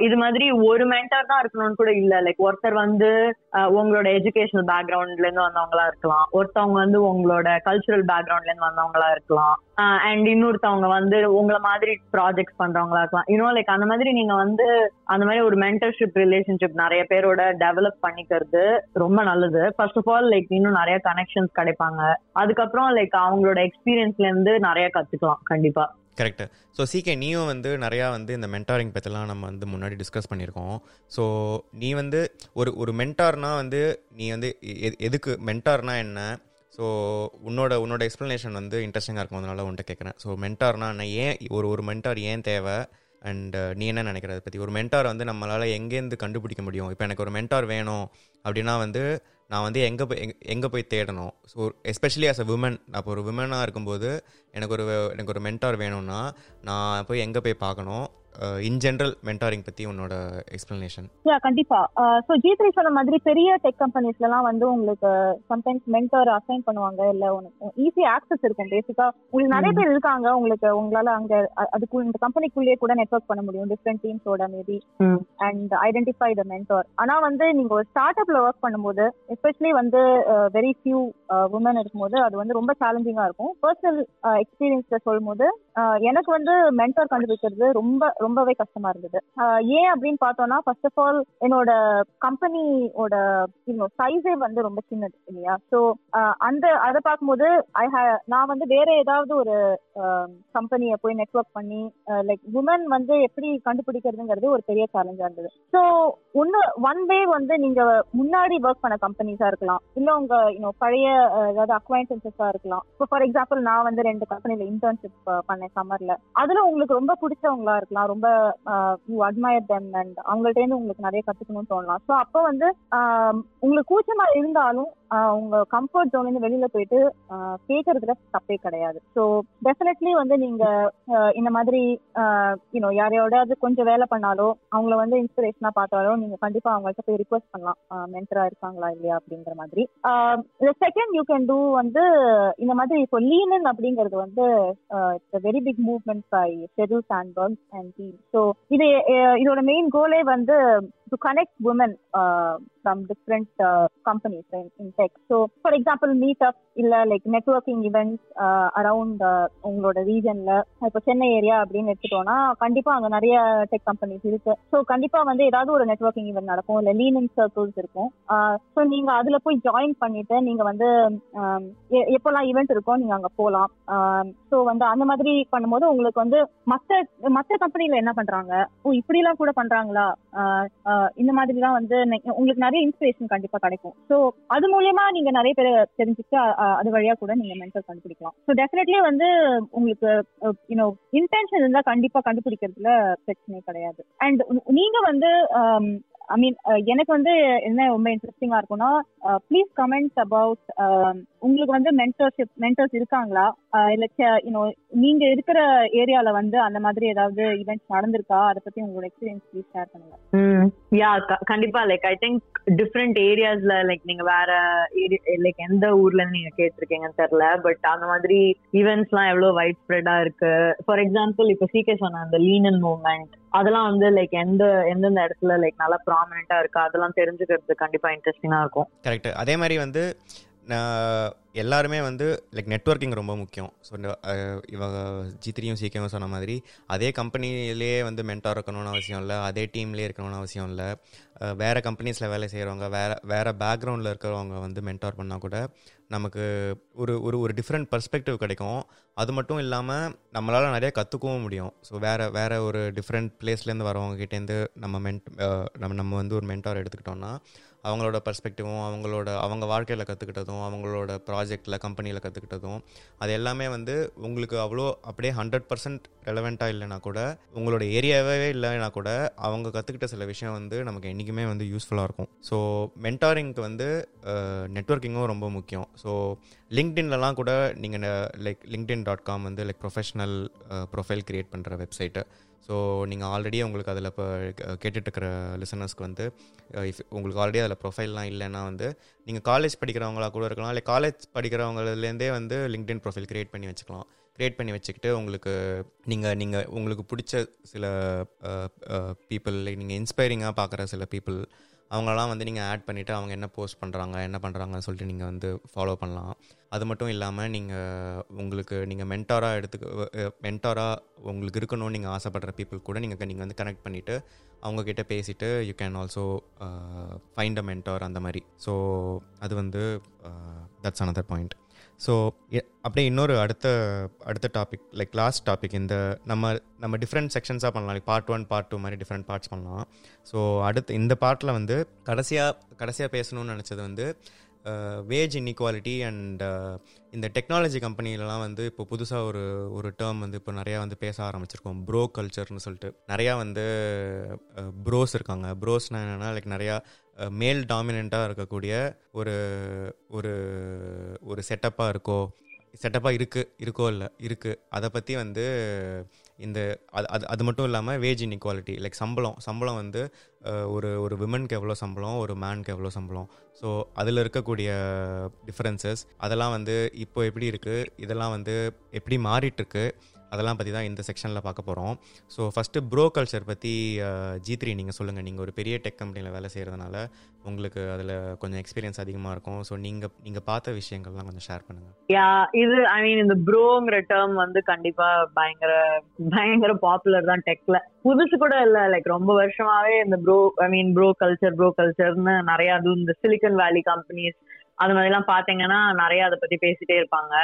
இது மாதிரி ஒரு மென்டர் தான் இருக்கணும்னு கூட இல்ல. லைக் ஒருத்தர் வந்து உங்களோட எஜுகேஷனல் பேக்ரவுண்ட்ல இருந்து வந்தவங்களா இருக்கலாம். ஒருத்தவங்க வந்து உங்களோட கல்ச்சுரல் பேக்ரவுண்ட்ல இருந்து வந்தவங்களா இருக்கலாம். அண்ட் இன்னொருத்தவங்க வந்து உங்களை மாதிரி ப்ராஜெக்ட் பண்றவங்களா இருக்கலாம். இன்னும் லைக் அந்த மாதிரி நீங்க வந்து அந்த மாதிரி ஒரு மென்டர்ஷிப் ரிலேஷன்ஷிப் நிறைய பேரோட டெவலப் பண்ணிக்கிறது ரொம்ப நல்லது. ஃபர்ஸ்ட் ஆஃப் ஆல் லைக் இன்னும் நிறைய கனெக்ஷன்ஸ் கிடைப்பாங்க. அதுக்கப்புறம் லைக் அவங்களோட எக்ஸ்பீரியன்ஸ்ல இருந்து நிறைய கத்துக்கலாம் கண்டிப்பா. கரெக்டு ஸோ சீக்கே நீயும் வந்து நிறையா வந்து இந்த மென்டாரிங் பற்றிலாம் நம்ம வந்து முன்னாடி டிஸ்கஸ் பண்ணியிருக்கோம். ஸோ நீ வந்து ஒரு ஒரு மென்டார்னால் வந்து நீ வந்து எதுக்கு மென்டார்னா என்ன? ஸோ உன்னோட உன்னோட எக்ஸ்ப்ளனேஷன் வந்து இன்ட்ரெஸ்டிங்காக இருக்கும். அதனால உன்ட்ட கேட்குறேன். ஸோ மென்டார்னா என்ன? ஏன் ஒரு ஒரு மென்டார் ஏன் தேவை? அண்ட் நீ என்ன நினைக்கிற அதை பற்றி ஒரு மென்டார் வந்து நம்மளால் எங்கேருந்து கண்டுபிடிக்க முடியும்? இப்போ எனக்கு ஒரு மென்டார் வேணும். அப்படின்னா வந்து நான் வந்து எங்கே போய் எங்கே போய் தேடணும்? So especially as a women அப்போ ஒரு விமனாக இருக்கும்போது எனக்கு ஒரு எனக்கு ஒரு மென்டார் வேணும்னா நான் போய் எங்கே போய் பார்க்கணும்? இன் ஜென்ரல் மென்டாரிங் பற்றி உன்னோட எக்ஸ்பிளனேஷன் யா கண்டிப்பா. ஸோ ஜி த்ரீ சொன்ன மாதிரி பெரிய டெக் கம்பெனிஸ்லாம் வந்து உங்களுக்கு சம்டைம்ஸ் மென்டர் அசைன் பண்ணுவாங்க இல்லை ஈஸி ஆக்சஸ் இருக்கும் பேசிக்கா உங்களுக்கு நிறைய பேர் இருக்காங்க உங்களுக்கு உங்களால அங்க அதுக்கு இந்த கம்பெனிக்குள்ளேயே கூட நெட்ஒர்க் பண்ண முடியும் different டீம்ஸோட maybe and identify the mentor ஆனா வந்து நீங்க ஒரு ஸ்டார்ட் அப்ல ஒர்க் பண்ணும்போது எஸ்பெஷலி வந்து வெரி ஃபியூ உமன் இருக்கும்போது அது வந்து ரொம்ப சேலஞ்சிங்கா இருக்கும். பர்சனல் எக்ஸ்பீரியன்ஸ் சொல்லும்போது எனக்கு வந்து மென்டர் கண்டுபிடிக்கிறது ரொம்ப ரொம்பவே கஷ்டமா இருந்தது. ஏன் அப்படின்னு பார்த்தோம்னா ஃபர்ஸ்ட் ஆஃப் ஆல் என்னோட கம்பெனியோட சைஸே வந்து ரொம்ப சின்னது இல்லையா? ஸோ அந்த அதை பார்க்கும்போது ஐ ஹ நான் வந்து வேற ஏதாவது ஒரு கம்பெனியை போய் நெட்ஒர்க் பண்ணி லைக் உமன் வந்து எப்படி கண்டுபிடிக்கிறதுங்கிறது ஒரு பெரிய சேலஞ்சா இருந்தது. ஸோ ஒன்னு ஒன் வே வந்து நீங்க முன்னாடி ஒர்க் பண்ண கம்பெனிஸா இருக்கலாம். இல்ல உங்க இன்னும் பழைய ஏதாவது அக்வைண்டன்சஸா இருக்கலாம். இப்போ ஃபார் எக்ஸாம்பிள் நான் வந்து ரெண்டு கம்பெனில இன்டர்ன்ஷிப் பண்ணேன் சம்மர்ல அதுல உங்களுக்கு ரொம்ப பிடிச்சவங்களா இருக்கலாம். ரொம்ப யூ அட்மயர் தெம் அண்ட் அவங்கள்ட்ட இருந்து உங்களுக்கு நிறைய கத்துக்கணும்னு தோணலாம். ஸோ அப்போ வந்து உங்களுக்கு கூச்சமா இருந்தாலும் உங்க கம்ஃபர்ட் ஜோன்ல இருந்து வெளியில போயிட்டு கேட்கறதுல தப்பே கிடையாது. ஸோ டெஃபினெட்லி வந்து நீங்க இந்த மாதிரி யூனோ யாரையோடாவது கொஞ்சம் வேலை பண்ணாலோ அவங்கள வந்து இன்ஸ்பிரேஷனா பார்த்தாலோ நீங்க கண்டிப்பா அவங்கள்ட்ட போய் ரிக்வஸ்ட் பண்ணலாம். மென்டரா இருக்காங்களா இல்லையா அப்படிங்கிற மாதிரி. செகண்ட் யூ கேன் டூ வந்து இந்த மாதிரி இப்போ லீனன் அப்படிங்கிறது வந்து very big movement by Sheryl Sandberg and team so இது இதோட மெயின் கோலே வந்து to connect women from different companies in tech so for example meet up இல்லை லைக் நெட்ஒர்க்கிங் ஈவெண்ட்ஸ் அரவுண்ட் உங்களோட ரீஜன்ல இப்போ சென்னை ஏரியா அப்படின்னு எடுத்துட்டோம்னா கண்டிப்பா அங்க நிறைய டெக் கம்பெனிஸ் இருக்கு. ஸோ கண்டிப்பா வந்து ஏதாவது ஒரு நெட்ஒர்க்கிங் ஈவெண்ட் நடக்கும் இல்ல லீனிங் சர்க்கிள்ஸ் இருக்கும். Uh, ஸோ நீங்க அதுல போய் ஜாயின் பண்ணிட்டு நீங்க வந்து um, எப்போல்லாம் ஈவெண்ட் இருக்கோ நீங்க அங்க போகலாம் ஸோ um, வந்து அந்த மாதிரி பண்ணும்போது உங்களுக்கு வந்து மற்ற மற்ற கம்பெனில என்ன பண்றாங்க? ஓ இப்படி எல்லாம் கூட பண்றாங்களா? Uh, uh, இந்த மாதிரிலாம் வந்து உங்களுக்கு நிறைய இன்ஸ்பிரேஷன் கண்டிப்பா கிடைக்கும். ஸோ அது மூலியமா நீங்க நிறைய பேர் தெரிஞ்சுட்டு அது வழியா கூட நீங்க மென்டர் கண்டுபிடிக்கலாம். ஸோ டெஃபினெட்லி வந்து உங்களுக்கு யூனோ இன்டென்ஷன் இருந்தா கண்டிப்பா கண்டுபிடிக்கிறதுல பிரச்சனை கிடையாது. அண்ட் நீங்க வந்து ஐ மீன் uh, எனக்கு வந்து என்ன ரொம்ப இன்ட்ரெஸ்டிங்கா இருக்கும்னா ப்ளீஸ் கமெண்ட் அபவுட் உங்களுக்கு வந்து மென்டர்ஷிப் மென்டர்ஸ் இருக்காங்களா? Uh, இல்ல யூனோ நீங்க இருக்கிற ஏரியால வந்து அந்த மாதிரி ஏதாவது ஈவெண்ட்ஸ் நடந்திருக்கா? அதை பத்தி உங்களோட எக்ஸ்பீரியன்ஸ் ப்ளீஸ் ஷேர் பண்ணுங்க. யா கண்டிப்பா லைக் ஐ திங்க் டிஃப்ரெண்ட் ஏரியாஸ்ல லைக் நீங்க வேற லைக் எந்த ஊர்ல நீங்க கேட்டிருக்கீங்கன்னு தெரியல பட் அந்த மாதிரி ஈவெண்ட்ஸ் எல்லாம் எவ்வளவு வைட் ஸ்ப்ரெடா இருக்கு? ஃபார் எக்ஸாம்பிள் இப்ப சீக்கே சொன்ன அந்த லீனன் மூவ்மெண்ட் அதெல்லாம் வந்து லைக் எந்த எந்தெந்த இடத்துல லைக் நல்லா ப்ராமினெண்டா இருக்கா அதெல்லாம் தெரிஞ்சுக்கிறது கண்டிப்பா இன்ட்ரெஸ்டிங்கா இருக்கும். கரெக்ட் அதே மாதிரி வந்து எல்லாருமே வந்து லைக் நெட்ஒர்க்கிங் ரொம்ப முக்கியம். ஸோ இவங்க ஜித்ரியும் சீக்கிரம் சொன்ன மாதிரி அதே கம்பெனிலேயே வந்து மென்டார் இருக்கணும்னு அவசியம் இல்லை அதே டீம்லேயே இருக்கணும்னு அவசியம் இல்லை. வேறு கம்பெனிஸில் வேலை செய்கிறவங்க வேறு வேறு பேக்ரவுண்டில் இருக்கிறவங்க வந்து மென்டார் பண்ணால் கூட நமக்கு ஒரு ஒரு ஒரு டிஃப்ரெண்ட் பர்ஸ்பெக்டிவ் கிடைக்கும். அது மட்டும் இல்லாமல் நம்மளால் நிறைய கற்றுக்கவும் முடியும். ஸோ வேறு வேறு ஒரு டிஃப்ரெண்ட் பிளேஸ்லேருந்து வரவங்க கிட்டேருந்து நம்ம மென்ட் நம்ம நம்ம வந்து ஒரு மென்டார் எடுத்துக்கிட்டோம்னா அவங்களோட பர்ஸ்பெக்டிவும் அவங்களோட அவங்க வாழ்க்கையில் கற்றுக்கிட்டதும் அவங்களோட ப்ராஜெக்டில் கம்பெனியில் கற்றுக்கிட்டதும் அது எல்லாமே வந்து உங்களுக்கு அவ்வளோ அப்படியே ஹண்ட்ரட் பர்சன்ட் ரெலவெண்ட்டாக இல்லைனா கூட உங்களோட ஏரியாவே இல்லைனா கூட அவங்க கற்றுக்கிட்ட சில விஷயம் வந்து நமக்கு என்றைக்குமே வந்து யூஸ்ஃபுல்லாக இருக்கும். ஸோ மென்டாரிங்க்கு வந்து நெட்ஒர்க்கிங்கும் ரொம்ப முக்கியம். ஸோ லிங்க்டின்லலாம் கூட நீங்கள் லைக் லிங்க்டின் டாட் காம் வந்து லைக் ப்ரொஃபஷனல் ப்ரொஃபைல் க்ரியேட் பண்ணுற வெப்சைட்டு ஸோ நீங்கள் ஆல்ரெடி உங்களுக்கு அதில் இப்போ கேட்டுட்ருக்கிற லிசனர்ஸ்க்கு வந்து இஃப் உங்களுக்கு ஆல்ரெடி அதில் ப்ரொஃபைல்லாம் இல்லைன்னா வந்து நீங்கள் காலேஜ் படிக்கிறவங்களா கூட இருக்கலாம். இல்லை காலேஜ் படிக்கிறவங்கலேருந்தே வந்து லிங்க்டின் ப்ரொஃபைல் க்ரியேட் பண்ணி வச்சுக்கலாம். க்ரியேட் பண்ணி வச்சுக்கிட்டு உங்களுக்கு நீங்கள் நீங்கள் உங்களுக்கு பிடிச்ச சில பீப்புள் நீங்கள் இன்ஸ்பைரிங்காக பார்க்குற சில பீப்புள் அவங்களாம் வந்து நீங்கள் ஆட் பண்ணிவிட்டு அவங்க என்ன போஸ்ட் பண்ணுறாங்க என்ன பண்ணுறாங்கன்னு சொல்லிட்டு நீங்கள் வந்து ஃபாலோ பண்ணலாம். அது மட்டும் இல்லாமல் நீங்கள் உங்களுக்கு நீங்கள் மென்டாராக எடுத்துக்க மென்டாராக உங்களுக்கு இருக்கணும்னு நீங்கள் ஆசைப்படுற பீப்புள் கூட நீங்கள் நீங்கள் வந்து கனெக்ட் பண்ணிவிட்டு அவங்கக்கிட்ட பேசிவிட்டு you can also find a mentor அந்த மாதிரி. ஸோ அது வந்து தட்ஸ் அனதர் பாயிண்ட் ஸோ அப்படியே இன்னொரு அடுத்த அடுத்த டாபிக் லைக் லாஸ்ட் டாபிக் இந்த நம்ம நம்ம டிஃப்ரெண்ட் செக்ஷன்ஸாக பண்ணலாம். Like part one part two மாதிரி டிஃப்ரெண்ட் பார்ட்ஸ் பண்ணலாம். ஸோ அடுத்து இந்த பார்ட்டில் வந்து கடைசியாக கடைசியாக பேசணும்னு நினச்சது வந்து வேஜ் இன்இக்வாலிட்டி அண்ட் இந்த டெக்னாலஜி கம்பெனிலலாம் வந்து இப்போ புதுசாக ஒரு ஒரு டேர்ம் வந்து இப்போ நிறையா வந்து பேச ஆரம்பிச்சிருக்கோம். ப்ரோ கல்ச்சர்னு சொல்லிட்டு. நிறையா வந்து uh, ப்ரோஸ் இருக்காங்க. ப்ரோஸ்னால் என்னென்னா லைக் நிறையா uh, மேல் டாமினண்ட்டாக இருக்கக்கூடிய ஒரு ஒரு ஒரு செட்டப்பாக இருக்கோ செட்டப்பாக இருக்குது இருக்கோ இல்லை இருக்குது அதை பற்றி வந்து இந்த அது அது அது மட்டும் இல்லாமல் வேஜ் இன்இக்வாலிட்டி லைக் சம்பளம் சம்பளம் வந்து ஒரு ஒரு விமனுக்கு எவ்வளோ சம்பளம் ஒரு மேனுக்கு எவ்வளோ சம்பளம். ஸோ அதில் இருக்கக்கூடிய டிஃப்ரென்சஸ் அதெல்லாம் வந்து இப்போ எப்படி இருக்குது இதெல்லாம் வந்து எப்படி மாறிட்டுருக்கு அதெல்லாம் பற்றி தான் இந்த செக்ஷனில் பார்க்க போகிறோம் ஸோ ஃபஸ்ட்டு ப்ரோ கல்ச்சர் பற்றி ஜி த்ரீ நீங்கள் சொல்லுங்கள் நீங்கள் ஒரு பெரிய டெக் கம்பெனியில் வேலை செய்கிறதுனால உங்களுக்கு அதில் கொஞ்சம் எக்ஸ்பீரியன்ஸ் அதிகமாக இருக்கும். ஸோ நீங்கள் நீங்கள் பார்த்த விஷயங்கள்லாம் கொஞ்சம் ஷேர் பண்ணுங்கள் யா இது ஐ மீன் இந்த ப்ரோங்கிற டேர்ம் வந்து கண்டிப்பாக பயங்கர பயங்கர பாப்புலர் தான் டெக்கில் புதுசு கூட இல்லை. லைக் ரொம்ப வருஷமாவே இந்த bro I mean bro culture bro கல்ச்சர்னு நிறைய அதுவும் இந்த சிலிக்கன் வேலி கம்பெனிஸ் அது மாதிரி எல்லாம் பாத்தீங்கன்னா நிறைய அதை பத்தி பேசிட்டே இருப்பாங்க.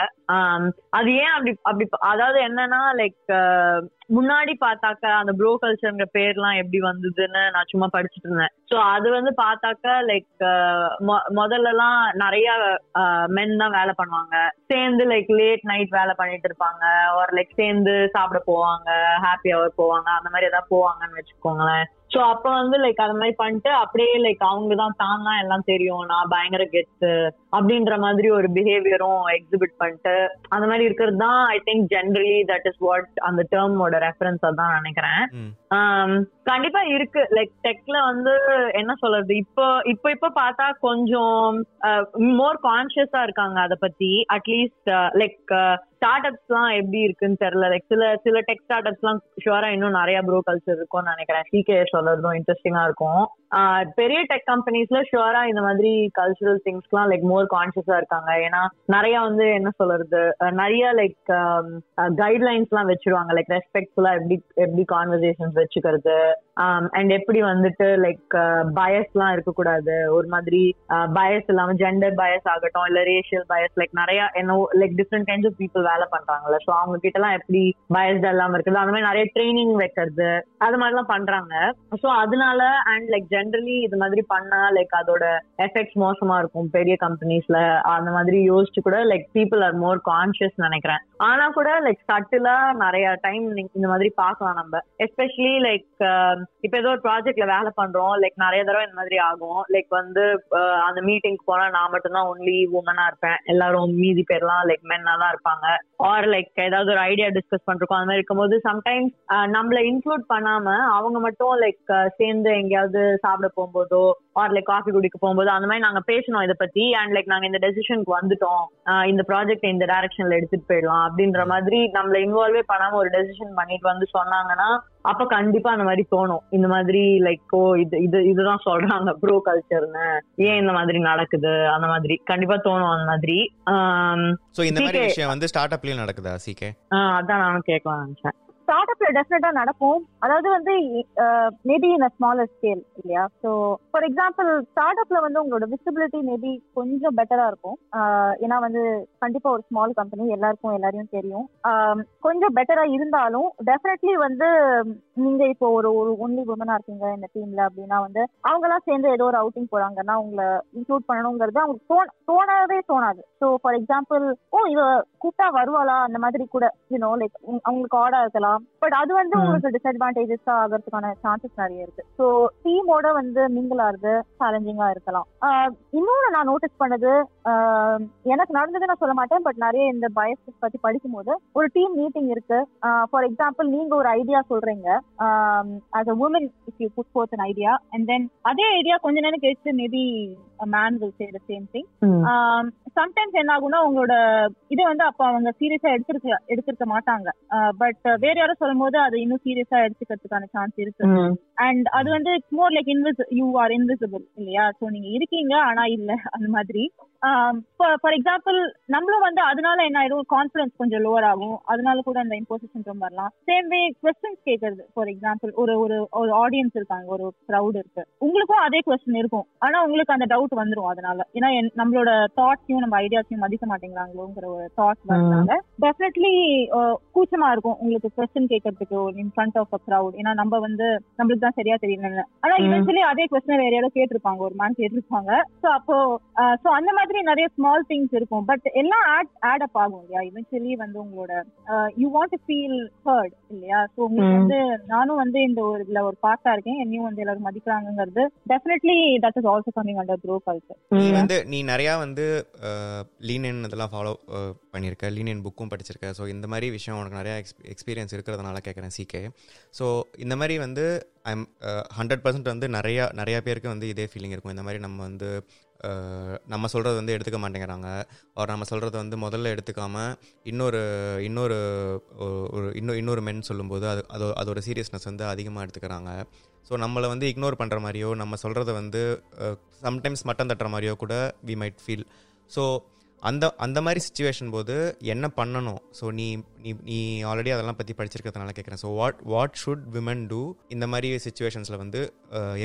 அது ஏன் அப்படி அப்படி அதாவது என்னன்னா லைக் முன்னாடி பார்த்தாக்க அந்த ப்ரோ கல்ச்சர்ங்கிற பேர்லாம் எப்படி வந்ததுன்னு நான் சும்மா படிச்சுட்டு இருந்தேன். ஸோ அது வந்து பார்த்தாக்க லைக் முதல்லலாம் நிறைய மென் தான் வேலை பண்ணுவாங்க. சேர்ந்து லைக் லேட் நைட் வேலை பண்ணிட்டு இருப்பாங்க. ஒரு லைக் சேர்ந்து சாப்பிட போவாங்க. ஹாப்பி அவர் போவாங்க. அந்த மாதிரி ஏதாவது போவாங்கன்னு வச்சுக்கோங்களேன். ஸோ அப்ப வந்து லைக் அது மாதிரி பண்ணிட்டு அப்படியே லைக் அவங்க தான் தான் தான் எல்லாம் தெரியும். நான் பயங்கர கெத்து அப்படின்ற மாதிரி ஒரு பிஹேவியரும் எக்ஸிபிட் பண்ணிட்டு அந்த மாதிரி இருக்கிறது தான் I think generally that is what அந்த டேர்மோட ரெஃபரன்ஸா தான் நினைக்கிறேன். கண்டிப்பா இருக்கு. லைக் டெக்ல வந்து என்ன சொல்றது? இப்போ இப்போ இப்போ பார்த்தா கொஞ்சம் மோர் கான்சியஸா இருக்காங்க அதை பத்தி. அட்லீஸ்ட் லைக் ஸ்டார்ட் அப்ஸ் எல்லாம் எப்படி இருக்குன்னு தெரியல. லைக் சில சில டெக் ஸ்டார்ட் அப்ஸ் எல்லாம் ஷுவரா இன்னும் நிறைய ப்ரோ கல்ச்சர் இருக்கும்னு நினைக்கிறேன். சிகே சொல்றதும் இன்ட்ரெஸ்டிங்கா இருக்கும். பெரிய டெக் கம்பெனிஸ்ல ஷுவரா இந்த மாதிரி கல்ச்சுரல் திங்ஸ்லாம் லைக் மோர் கான்சியஸா இருக்காங்க. ஏன்னா நிறைய வந்து என்ன சொல்றது? நிறைய லைக் கைட்லைன்ஸ் எல்லாம் வச்சிருவாங்க. லைக் ரெஸ்பெக்ட்ஃபுல்லா எப்படி எப்படி கான்வர்சேஷன்ஸ் வச்சுக்கிறது. Um, அண்ட் எப்படி வந்துட்டு லைக் பயஸ் எல்லாம் இருக்கக்கூடாது. ஒரு மாதிரி uh, பயஸ் இல்லாம ஜெண்டர் பயஸ் ஆகட்டும் இல்ல ரேஷியல் பயஸ் லைக் நிறைய என்ன like different kinds of people வேலை பண்றாங்கல்ல. ஸோ அவங்க கிட்ட எல்லாம் எப்படி பயஸ்ட் இல்லாம இருக்குது அந்த மாதிரி நிறைய ட்ரைனிங் வைக்கிறது. அது மாதிரி எல்லாம் பண்றாங்க. ஸோ அதனால அண்ட் லைக் ஜென்ரலி இது மாதிரி பண்ணா லைக் அதோட எஃபெக்ட்ஸ் மோசமா இருக்கும். பெரிய கம்பெனிஸ்ல அந்த மாதிரி யோசிச்சு கூட like people are more conscious நினைக்கிறேன். ஆனா கூட லைக் சட்டிலா நிறைய டைம் இந்த மாதிரி பார்க்கலாம் நம்ம. எஸ்பெஷலி லைக் um, இப்ப ஏதோ ஒரு ப்ராஜெக்ட்ல வேலை பண்றோம். லைக் நிறைய தடவை இந்த மாதிரி ஆகும். லைக் வந்து uh, அந்த மீட்டிங்க்கு போனா நான் மட்டும்தான் ஒன்லி உமனா இருப்பேன். எல்லாரும் மீதி பேர்லாம் லைக் மென்னா தான் இருப்பாங்க. ஆர் லைக் ஏதாவது ஒரு ஐடியா டிஸ்கஸ் பண்றோம். அந்த மாதிரி இருக்கும்போது சம்டைம்ஸ் நம்மள இன்க்ளூட் பண்ணாம அவங்க மட்டும் லைக் uh, சேர்ந்து எங்கேயாவது சாப்பிட போகும்போதோ ஆர் லைக் காஃபி குடிக்க போகும்போது அந்த மாதிரி நாங்க பேசணும் இதை பத்தி. அண்ட் லைக் நாங்க இந்த டெசிஷனுக்கு வந்துட்டோம். Uh, இந்த ப்ராஜெக்ட் இந்த டைரக்ஷன்ல எடுத்துட்டு போயிடலாம். அப்படின்ற மாதிரி நம்மள இன்வால்வே பண்ணாம ஒரு டெசிஷன் பண்ணிட்டு வந்து சொன்னாங்கன்னா அப்ப கண்டிப்பா அந்த மாதிரி தோணும். இந்த மாதிரி லைக் ஓ இது இது இதுதான் சொல்றாங்க ப்ரோ கல்ச்சர்னு ஏன் இந்த மாதிரி நடக்குது? அந்த மாதிரி. கண்டிப்பா தோணும் அந்த மாதிரி. ஸோ இந்த மாதிரி விஷயம் வந்து ஸ்டார்ட் அப்லயும் நடக்குதா சிகே அதான் நானும் கேட்கலாம் நினைச்சேன். ஸ்டார்ட் அப்ல டெஃபினட்டா நடக்கும். அதாவது வந்து maybe in a smaller scale இல்லையா? ஸோ ஃபார் எக்ஸாம்பிள் ஸ்டார்ட் அப்ல வந்து உங்களோட விசிபிலிட்டி மேபி கொஞ்சம் பெட்டரா இருக்கும். ஏன்னா வந்து கண்டிப்பா ஒரு ஸ்மால் கம்பெனி எல்லாருக்கும் எல்லாரையும் தெரியும். கொஞ்சம் பெட்டரா இருந்தாலும் டெஃபினெட்லி வந்து நீங்க இப்போ ஒரு ஒரு ஒன்லி உமனா இருக்கீங்க இந்த டீம்ல அப்படின்னா வந்து அவங்க எல்லாம் சேர்ந்து ஏதோ ஒரு அவுட்டிங் போறாங்கன்னா உங்களை இன்க்ளூட் பண்ணணுங்கிறது அவங்களுக்கு தோண தோணவே தோணாது. ஸோ ஃபார் எக்ஸாம்பிள் ஓ இவ கூப்பிட்டா வருவாளா? அந்த மாதிரி கூட யூனோ லைக் அவங்களுக்கு ஆடா இருக்கலாம். பட் அது வந்து. உங்களுக்கு டிஸ்அட்வான்டேஜஸ் ஆகிறதுக்கான சான்சஸ் நிறைய இருக்கு. ஸோ டீமோட வந்து மிங்கிள் ஆகுது சேலஞ்சிங்கா இருக்கலாம். இன்னொன்னு நான் நோட்டீஸ் பண்ணது எனக்கு நடந்தது நான் சொல்ல மாட்டேன் பட் நிறைய இந்த பயஸ் பத்தி படிக்கும்போது ஒரு டீம் மீட்டிங் இருக்கு. ஃபார் எக்ஸாம்பிள் நீங்க ஒரு ஐடியா சொல்றீங்க. As a woman if you put forth an idea and then அதே ஐடியா கொஞ்ச நேரம் கழிச்சு maybe man will say the same thing sometimes என்ன ஆகும்னா உங்களோட இதை வந்து அப்ப அவங்க சீரியஸா எடுத்திருக்க எடுத்திருக்க மாட்டாங்க. பட் வேற யாரும் சொல்லும் போது அது இன்னும் சீரியஸா எடுத்துக்கிறதுக்கான சான்ஸ் இருக்கு. அண்ட் அது வந்து more like இன்விஸ் you are invisible இல்லையா? ஸோ நீங்க இருக்கீங்க ஆனா இல்ல அந்த மாதிரி. ஃபார் எக்ஸாம்பிள் நம்மளும் வந்து அதனால என்ன ஆயிடும் கான்ஃபிடன்ஸ் கொஞ்சம் லோவர் ஆகும். அதனால கூட அந்த இம்போசிஷன் வரலாம். சேம் வே கொஸ்டின்ஸ் கேட்கறது ஃபார் எக்ஸாம்பிள் ஒரு ஒரு ஒரு ஆடியன்ஸ் இருக்காங்க. ஒரு க்ரௌட் இருக்கு. உங்களுக்கும் அதே கொஸ்டின் இருக்கும். ஆனா உங்களுக்கு அந்த டவுட் வந்துரும் அதனால. ஏன்னா நம்மளோட தாட்ஸையும் நம்ம ஐடியாஸையும் மதிக்க மாட்டேங்கிறாங்களோங்கிற ஒரு தாட் வரனால டெஃபினெட்லி கூச்சமா இருக்கும். உங்களுக்கு கொஸ்டின் கேட்கறதுக்கு in front of a crowd ஏன்னா நம்ம வந்து நம்மளுக்கு தான் சரியா தெரியல ஆனா. இவென்ச்சுவலி அதே கொஸ்டின் வேற யாரோ கேட்டிருப்பாங்க. ஒரு மேம் கேட்டிருப்பாங்க. சோ அப்போ சோ அந்த மாதிரி நிறைய ஸ்மால் திங்ஸ் இருக்கும். பட் எல்லாம் ஆட் ஆட் அப் ஆகும் இல்லையா? இவென்ச்சுவலி வந்து உங்களோட you want to feel hurt இல்லையா? சோ உங்களுக்கு. வந்து நானும் வந்து இந்த ஒரு இதுல ஒரு பார்ட்டா இருக்கேன். என்னையும் வந்து எல்லாரும் மதிக்கிறாங்கிறது definitely that is also coming under bro culture நீ. வந்து நீ நிறையா வந்து லீனியன் இதெல்லாம் ஃபாலோ பண்ணியிருக்க. லீனியன் புக்கும் படிச்சிருக்க. ஸோ இந்த மாதிரி விஷயம் உனக்கு நிறையா எக்ஸ் எக்ஸ்பீரியன்ஸ் இருக்கிறதுனால கேட்குறேன் சிகே ஸோ இந்த மாதிரி வந்து ஐம் ஹண்ட்ரட் பர்சன்ட் வந்து நிறையா நிறையா பேருக்கு வந்து இதே ஃபீலிங் இருக்கும். இந்த மாதிரி நம்ம வந்து நம்ம சொல்கிறது வந்து எடுத்துக்க மாட்டேங்கிறாங்க. அவர் நம்ம சொல்கிறத வந்து முதல்ல எடுத்துக்காம இன்னொரு இன்னொரு ஒரு இன்னொரு இன்னொரு மென் சொல்லும்போது அது அது அதோட சீரியஸ்னஸ் வந்து அதிகமாக எடுத்துக்கிறாங்க. ஸோ நம்மளை வந்து இக்னோர் பண்ணுற மாதிரியோ நம்ம சொல்கிறத வந்து சம்டைம்ஸ் மட்டம் தட்டுற மாதிரியோ கூட வி மைட் ஃபீல் ஸோ அந்த அந்த மாதிரி சுச்சுவேஷன் போது என்ன பண்ணணும்? ஸோ நீ நீ நீ ஆல்ரெடி அதெல்லாம் பற்றி படிச்சிருக்கிறதுனால கேட்குறேன் so what what should women do இந்த மாதிரி சுச்சுவேஷன்ஸில் வந்து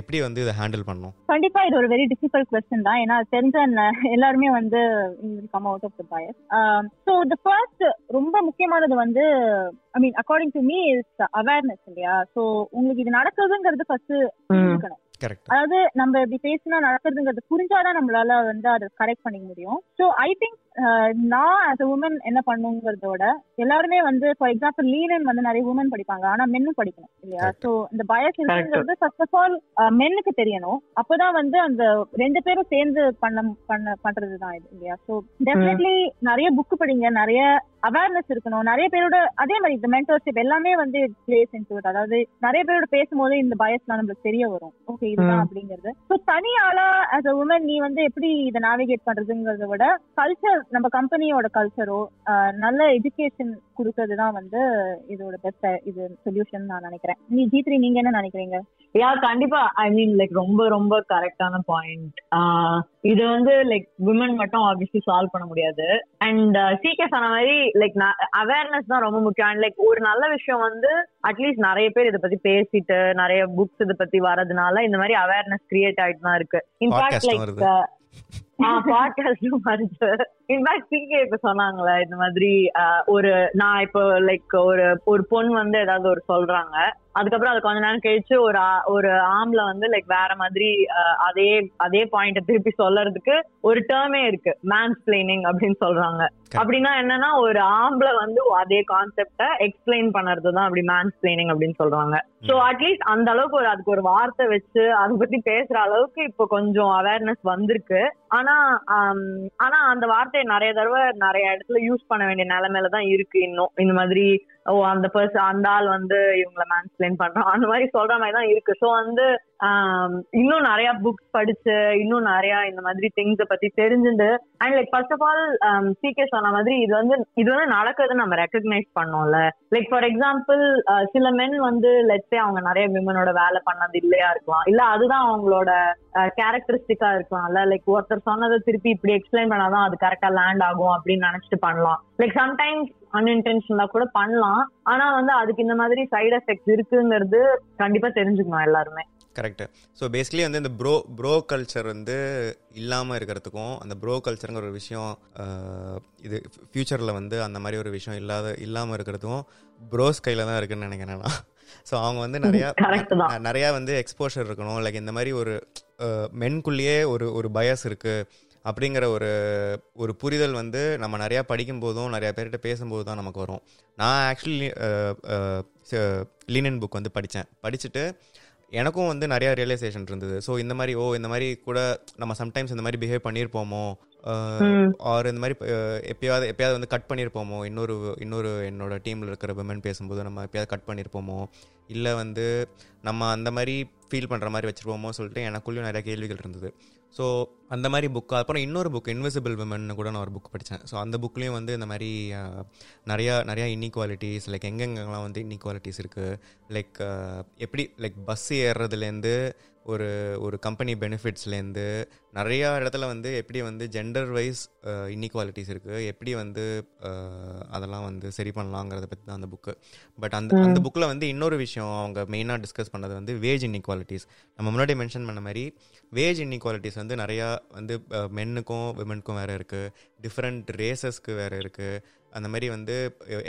எப்படி வந்து இதை ஹேண்டில் பண்ணணும்? கண்டிப்பா இது ஒரு வெரி டிஃபிகல்ட் கொஸ்டின் தான். ஏன்னா தெரிஞ்ச எல்லாருமே வந்து come out of the bias so the first ரொம்ப முக்கியமானது வந்து I mean according to me is awareness இல்லையா? ஸோ உங்களுக்கு இது நடக்குதுங்கிறது ஃபர்ஸ்ட் இருக்கணும் அதாவது நம்ம இப்படி பேசினா நடக்கிறதுங்கிறது புரிஞ்சாதான் நம்மளால வந்து அதை கரெக்ட் பண்ணிக்க முடியும். ஸோ ஐ திங்க் நான் as a உமன் என்ன பண்ணுங்கிறதோட எல்லாருமே வந்து ஃபார் எக்ஸாம்பிள் லீனன் வந்து நிறைய உமன் படிப்பாங்க. ஆனா மென்னும் படிக்கணும் இல்லையா. ஸோ இந்த பயஸ் இருக்குங்கிறது ஃபர்ஸ்ட் ஆஃப் ஆல் மென்னுக்கு தெரியணும். அப்பதான் வந்து அந்த ரெண்டு பேரும் சேர்ந்து பண்ண பண்ண பண்றது தான் இது இல்லையா? ஸோ டெஃபினெட்லி நிறைய புக் படிங்க நிறைய அவேர்னஸ் இருக்கணும். நிறைய பேரோட அதே மாதிரி இந்த மென்டர்ஷிப் எல்லாமே வந்து பிளேஸ் இன்டு அதாவது நிறைய பேரோட பேசும்போது இந்த பயஸ்லாம் நம்மளுக்கு தெரிய வரும். ஓகே இதுதான். அப்படிங்கிறது. ஸோ தனி ஆளா ஆஸ் அ உமன் நீ வந்து எப்படி இதை நேவிகேட் பண்றதுங்கிறத விட கல்ச்சர் நம்ம கம்பெனியோட கல்ச்சரோ நல்ல எஜுகேஷன் கொடுக்கறது தான் வந்து இதோட பெஸ்ட் இது சொல்யூஷன் நான் நினைக்கிறேன். நீ ஜீத்ரி நீங்க என்ன நினைக்கிறீங்க? யா கண்டிப்பா. ஐ மீன் லைக் ரொம்ப ரொம்ப கரெக்டான பாயிண்ட் இது வந்து லைக் விமன் மட்டும் ஆப்வியஸ்லி சால்வ் பண்ண முடியாது. அண்ட் சீக்கிய சொன்ன மாதிரி லைக் அவேர்னஸ் தான் ரொம்ப முக்கியம். அண்ட் லைக் ஒரு நல்ல விஷயம் வந்து அட்லீஸ்ட் நிறைய பேர் இதை பத்தி பேசிட்டு நிறைய புக்ஸ் இதை பத்தி வரதுனால இந்த மாதிரி அவேர்னஸ் கிரியேட் ஆயிட்டு தான் இருக்கு இன்ஃபேக்ட் லைக். பாட்காஸ்டும் வருது இன்ஃபேக்ட் சிகே இப்ப சொன்னாங்களே இந்த மாதிரி ஆஹ், ஒரு நான் இப்போ லைக் ஒரு ஒரு பொண்ணு வந்து ஏதாவது ஒரு சொல்றாங்க. அதுக்கப்புறம் அது கொஞ்ச நேரம் கழிச்சு ஒரு ஒரு ஆம்ல வந்து லைக் வேற மாதிரி அதே அதே பாயிண்ட திருப்பி சொல்லறதுக்கு ஒரு டேர்மே இருக்கு. மேன்ஸ் பிளேனிங் அப்படின்னு சொல்றாங்க. அப்படின்னா என்னன்னா ஒரு ஆம்பளை வந்து அதே கான்செப்ட எக்ஸ்பிளைன் பண்றது தான் அப்படி மேன்ஸ் பிளேனிங் அப்படின்னு சொல்றாங்க. சோ அட்லீஸ்ட் அந்த அளவுக்கு ஒரு அதுக்கு ஒரு வார்த்தை வச்சு அதை பத்தி பேசுற அளவுக்கு இப்போ கொஞ்சம் அவேர்னஸ் வந்திருக்கு. ஆனா ஆனா அந்த வார்த்தையை நிறைய தடவை நிறைய இடத்துல யூஸ் பண்ண வேண்டிய நிலைமையில தான் இருக்கு இன்னும். இந்த மாதிரி ஓ அந்த பர்சன் அந்த ஆள் வந்து இவங்களை மேன்ஸ்பிளைன் பண்றான். அந்த மாதிரி சொல்ற மாதிரி தான் இருக்கு. ஸோ வந்து இன்னும் நிறைய புக்ஸ் படிச்சு இன்னும் நிறைய இந்த மாதிரி திங்ஸ பத்தி தெரிஞ்சுண்டு and like first of all CK சொன்ன மாதிரி இது வந்து இது வந்து நடக்கிறது நம்ம ரெக்கக்னைஸ் பண்ணோம்ல. லைக் ஃபார் எக்ஸாம்பிள் சில மென் வந்து லெட்ஸே அவங்க நிறைய விமனோட வேலை பண்ணது இல்லையா இருக்கலாம். இல்ல அதுதான் அவங்களோட கேரக்டரிஸ்டிக்கா இருக்கலாம்ல. லைக் ஒருத்தர் சொன்னதை திருப்பி இப்படி எக்ஸ்பிளைன் பண்ணாதான் அது கரெக்டா லேண்ட் ஆகும் அப்படின்னு நினைச்சிட்டு பண்ணலாம். லைக் சம்டைம்ஸ் அன்இன்டென்ஷனலா கூட பண்ணலாம். ஆனா வந்து அதுக்கு இந்த மாதிரி சைடு எஃபெக்ட்ஸ் இருக்குங்கிறது கண்டிப்பா தெரிஞ்சுக்கணும் எல்லாருமே. கரெக்டு ஸோ பேசிக்கலி வந்து இந்த ப்ரோ ப்ரோ கல்ச்சர் வந்து இல்லாமல் இருக்கிறதுக்கும் அந்த ப்ரோ கல்ச்சருங்கிற ஒரு விஷயம் இது ஃப்யூச்சரில் வந்து அந்த மாதிரி ஒரு விஷயம் இல்லாத இல்லாமல் இருக்கிறதும் ப்ரோஸ் கையில் தான் இருக்குன்னு நினைக்கிறேன் நான். ஸோ அவங்க வந்து நிறையா நிறையா வந்து எக்ஸ்போஷர் இருக்கணும். லைக் இந்த மாதிரி ஒரு மென்குள்ளேயே ஒரு ஒரு பயஸ் இருக்குது அப்படிங்கிற ஒரு ஒரு புரிதல் வந்து நம்ம நிறையா படிக்கும் போதும் நிறையா பேர்கிட்ட பேசும்போது தான் நமக்கு வரும். நான் ஆக்சுவலி லீனன் புக் வந்து படித்தேன். படிச்சுட்டு எனக்கும் வந்து நிறைய ரியலைசேஷன் இருந்தது. ஸோ இந்த மாதிரி ஓ இந்த மாதிரி கூட நம்ம சம்டைம்ஸ் இந்த மாதிரி பிஹேவ் பண்ணியிருப்போமோ ஆர் இந்த மாதிரி எப்பயாவது எப்பயாவது வந்து கட் பண்ணியிருப்போமோ இன்னொரு இன்னொரு என்னோட டீமில் இருக்கிற விமன் பேசும்போது நம்ம எப்பயாவது கட் பண்ணியிருப்போமோ இல்லை வந்து நம்ம அந்த மாதிரி ஃபீல் பண்ணுற மாதிரி வச்சுருப்போமோ சொல்லிட்டு எனக்குள்ளேயும் நிறைய கேள்விகள் இருந்தது. ஸோ அந்த மாதிரி புக் அப்புறம் இன்னொரு புக் இன்விசிபிள் விமன் கூட நான் ஒரு புக் படித்தேன் ஸோ அந்த புக்லேயும் வந்து இந்த மாதிரி நிறையா நிறையா இன்இக்வாலிட்டிஸ் லைக் எங்கெங்கெல்லாம் வந்து இன்இக்வாலிட்டிஸ் இருக்குது லைக் எப்படி லைக் பஸ் ஏறுறதுலேருந்து ஒரு ஒரு கம்பெனி பெனிஃபிட்ஸ்லேருந்து நிறையா இடத்துல வந்து எப்படி வந்து ஜெண்டர் வைஸ் இன்இக்வாலிட்டிஸ் இருக்குது எப்படி வந்து அதெல்லாம் வந்து சரி பண்ணலாங்கிறத பற்றி தான் அந்த புக்கு பட் அந்த அந்த புக்கில் வந்து இன்னொரு விஷயம் அவங்க மெயினாக டிஸ்கஸ் பண்ணது வந்து வேஜ் இன்இக்வாலிட்டிஸ் நம்ம முன்னாடி மென்ஷன் பண்ண மாதிரி வேஜ் இன்இக்வாலிட்டிஸ் வந்து நிறையா வந்து மென்னுக்கும் விமனுக்கும் வேறு இருக்குது டிஃப்ரெண்ட் ரேசஸ்க்கு வேறு இருக்குது அந்த மாதிரி வந்து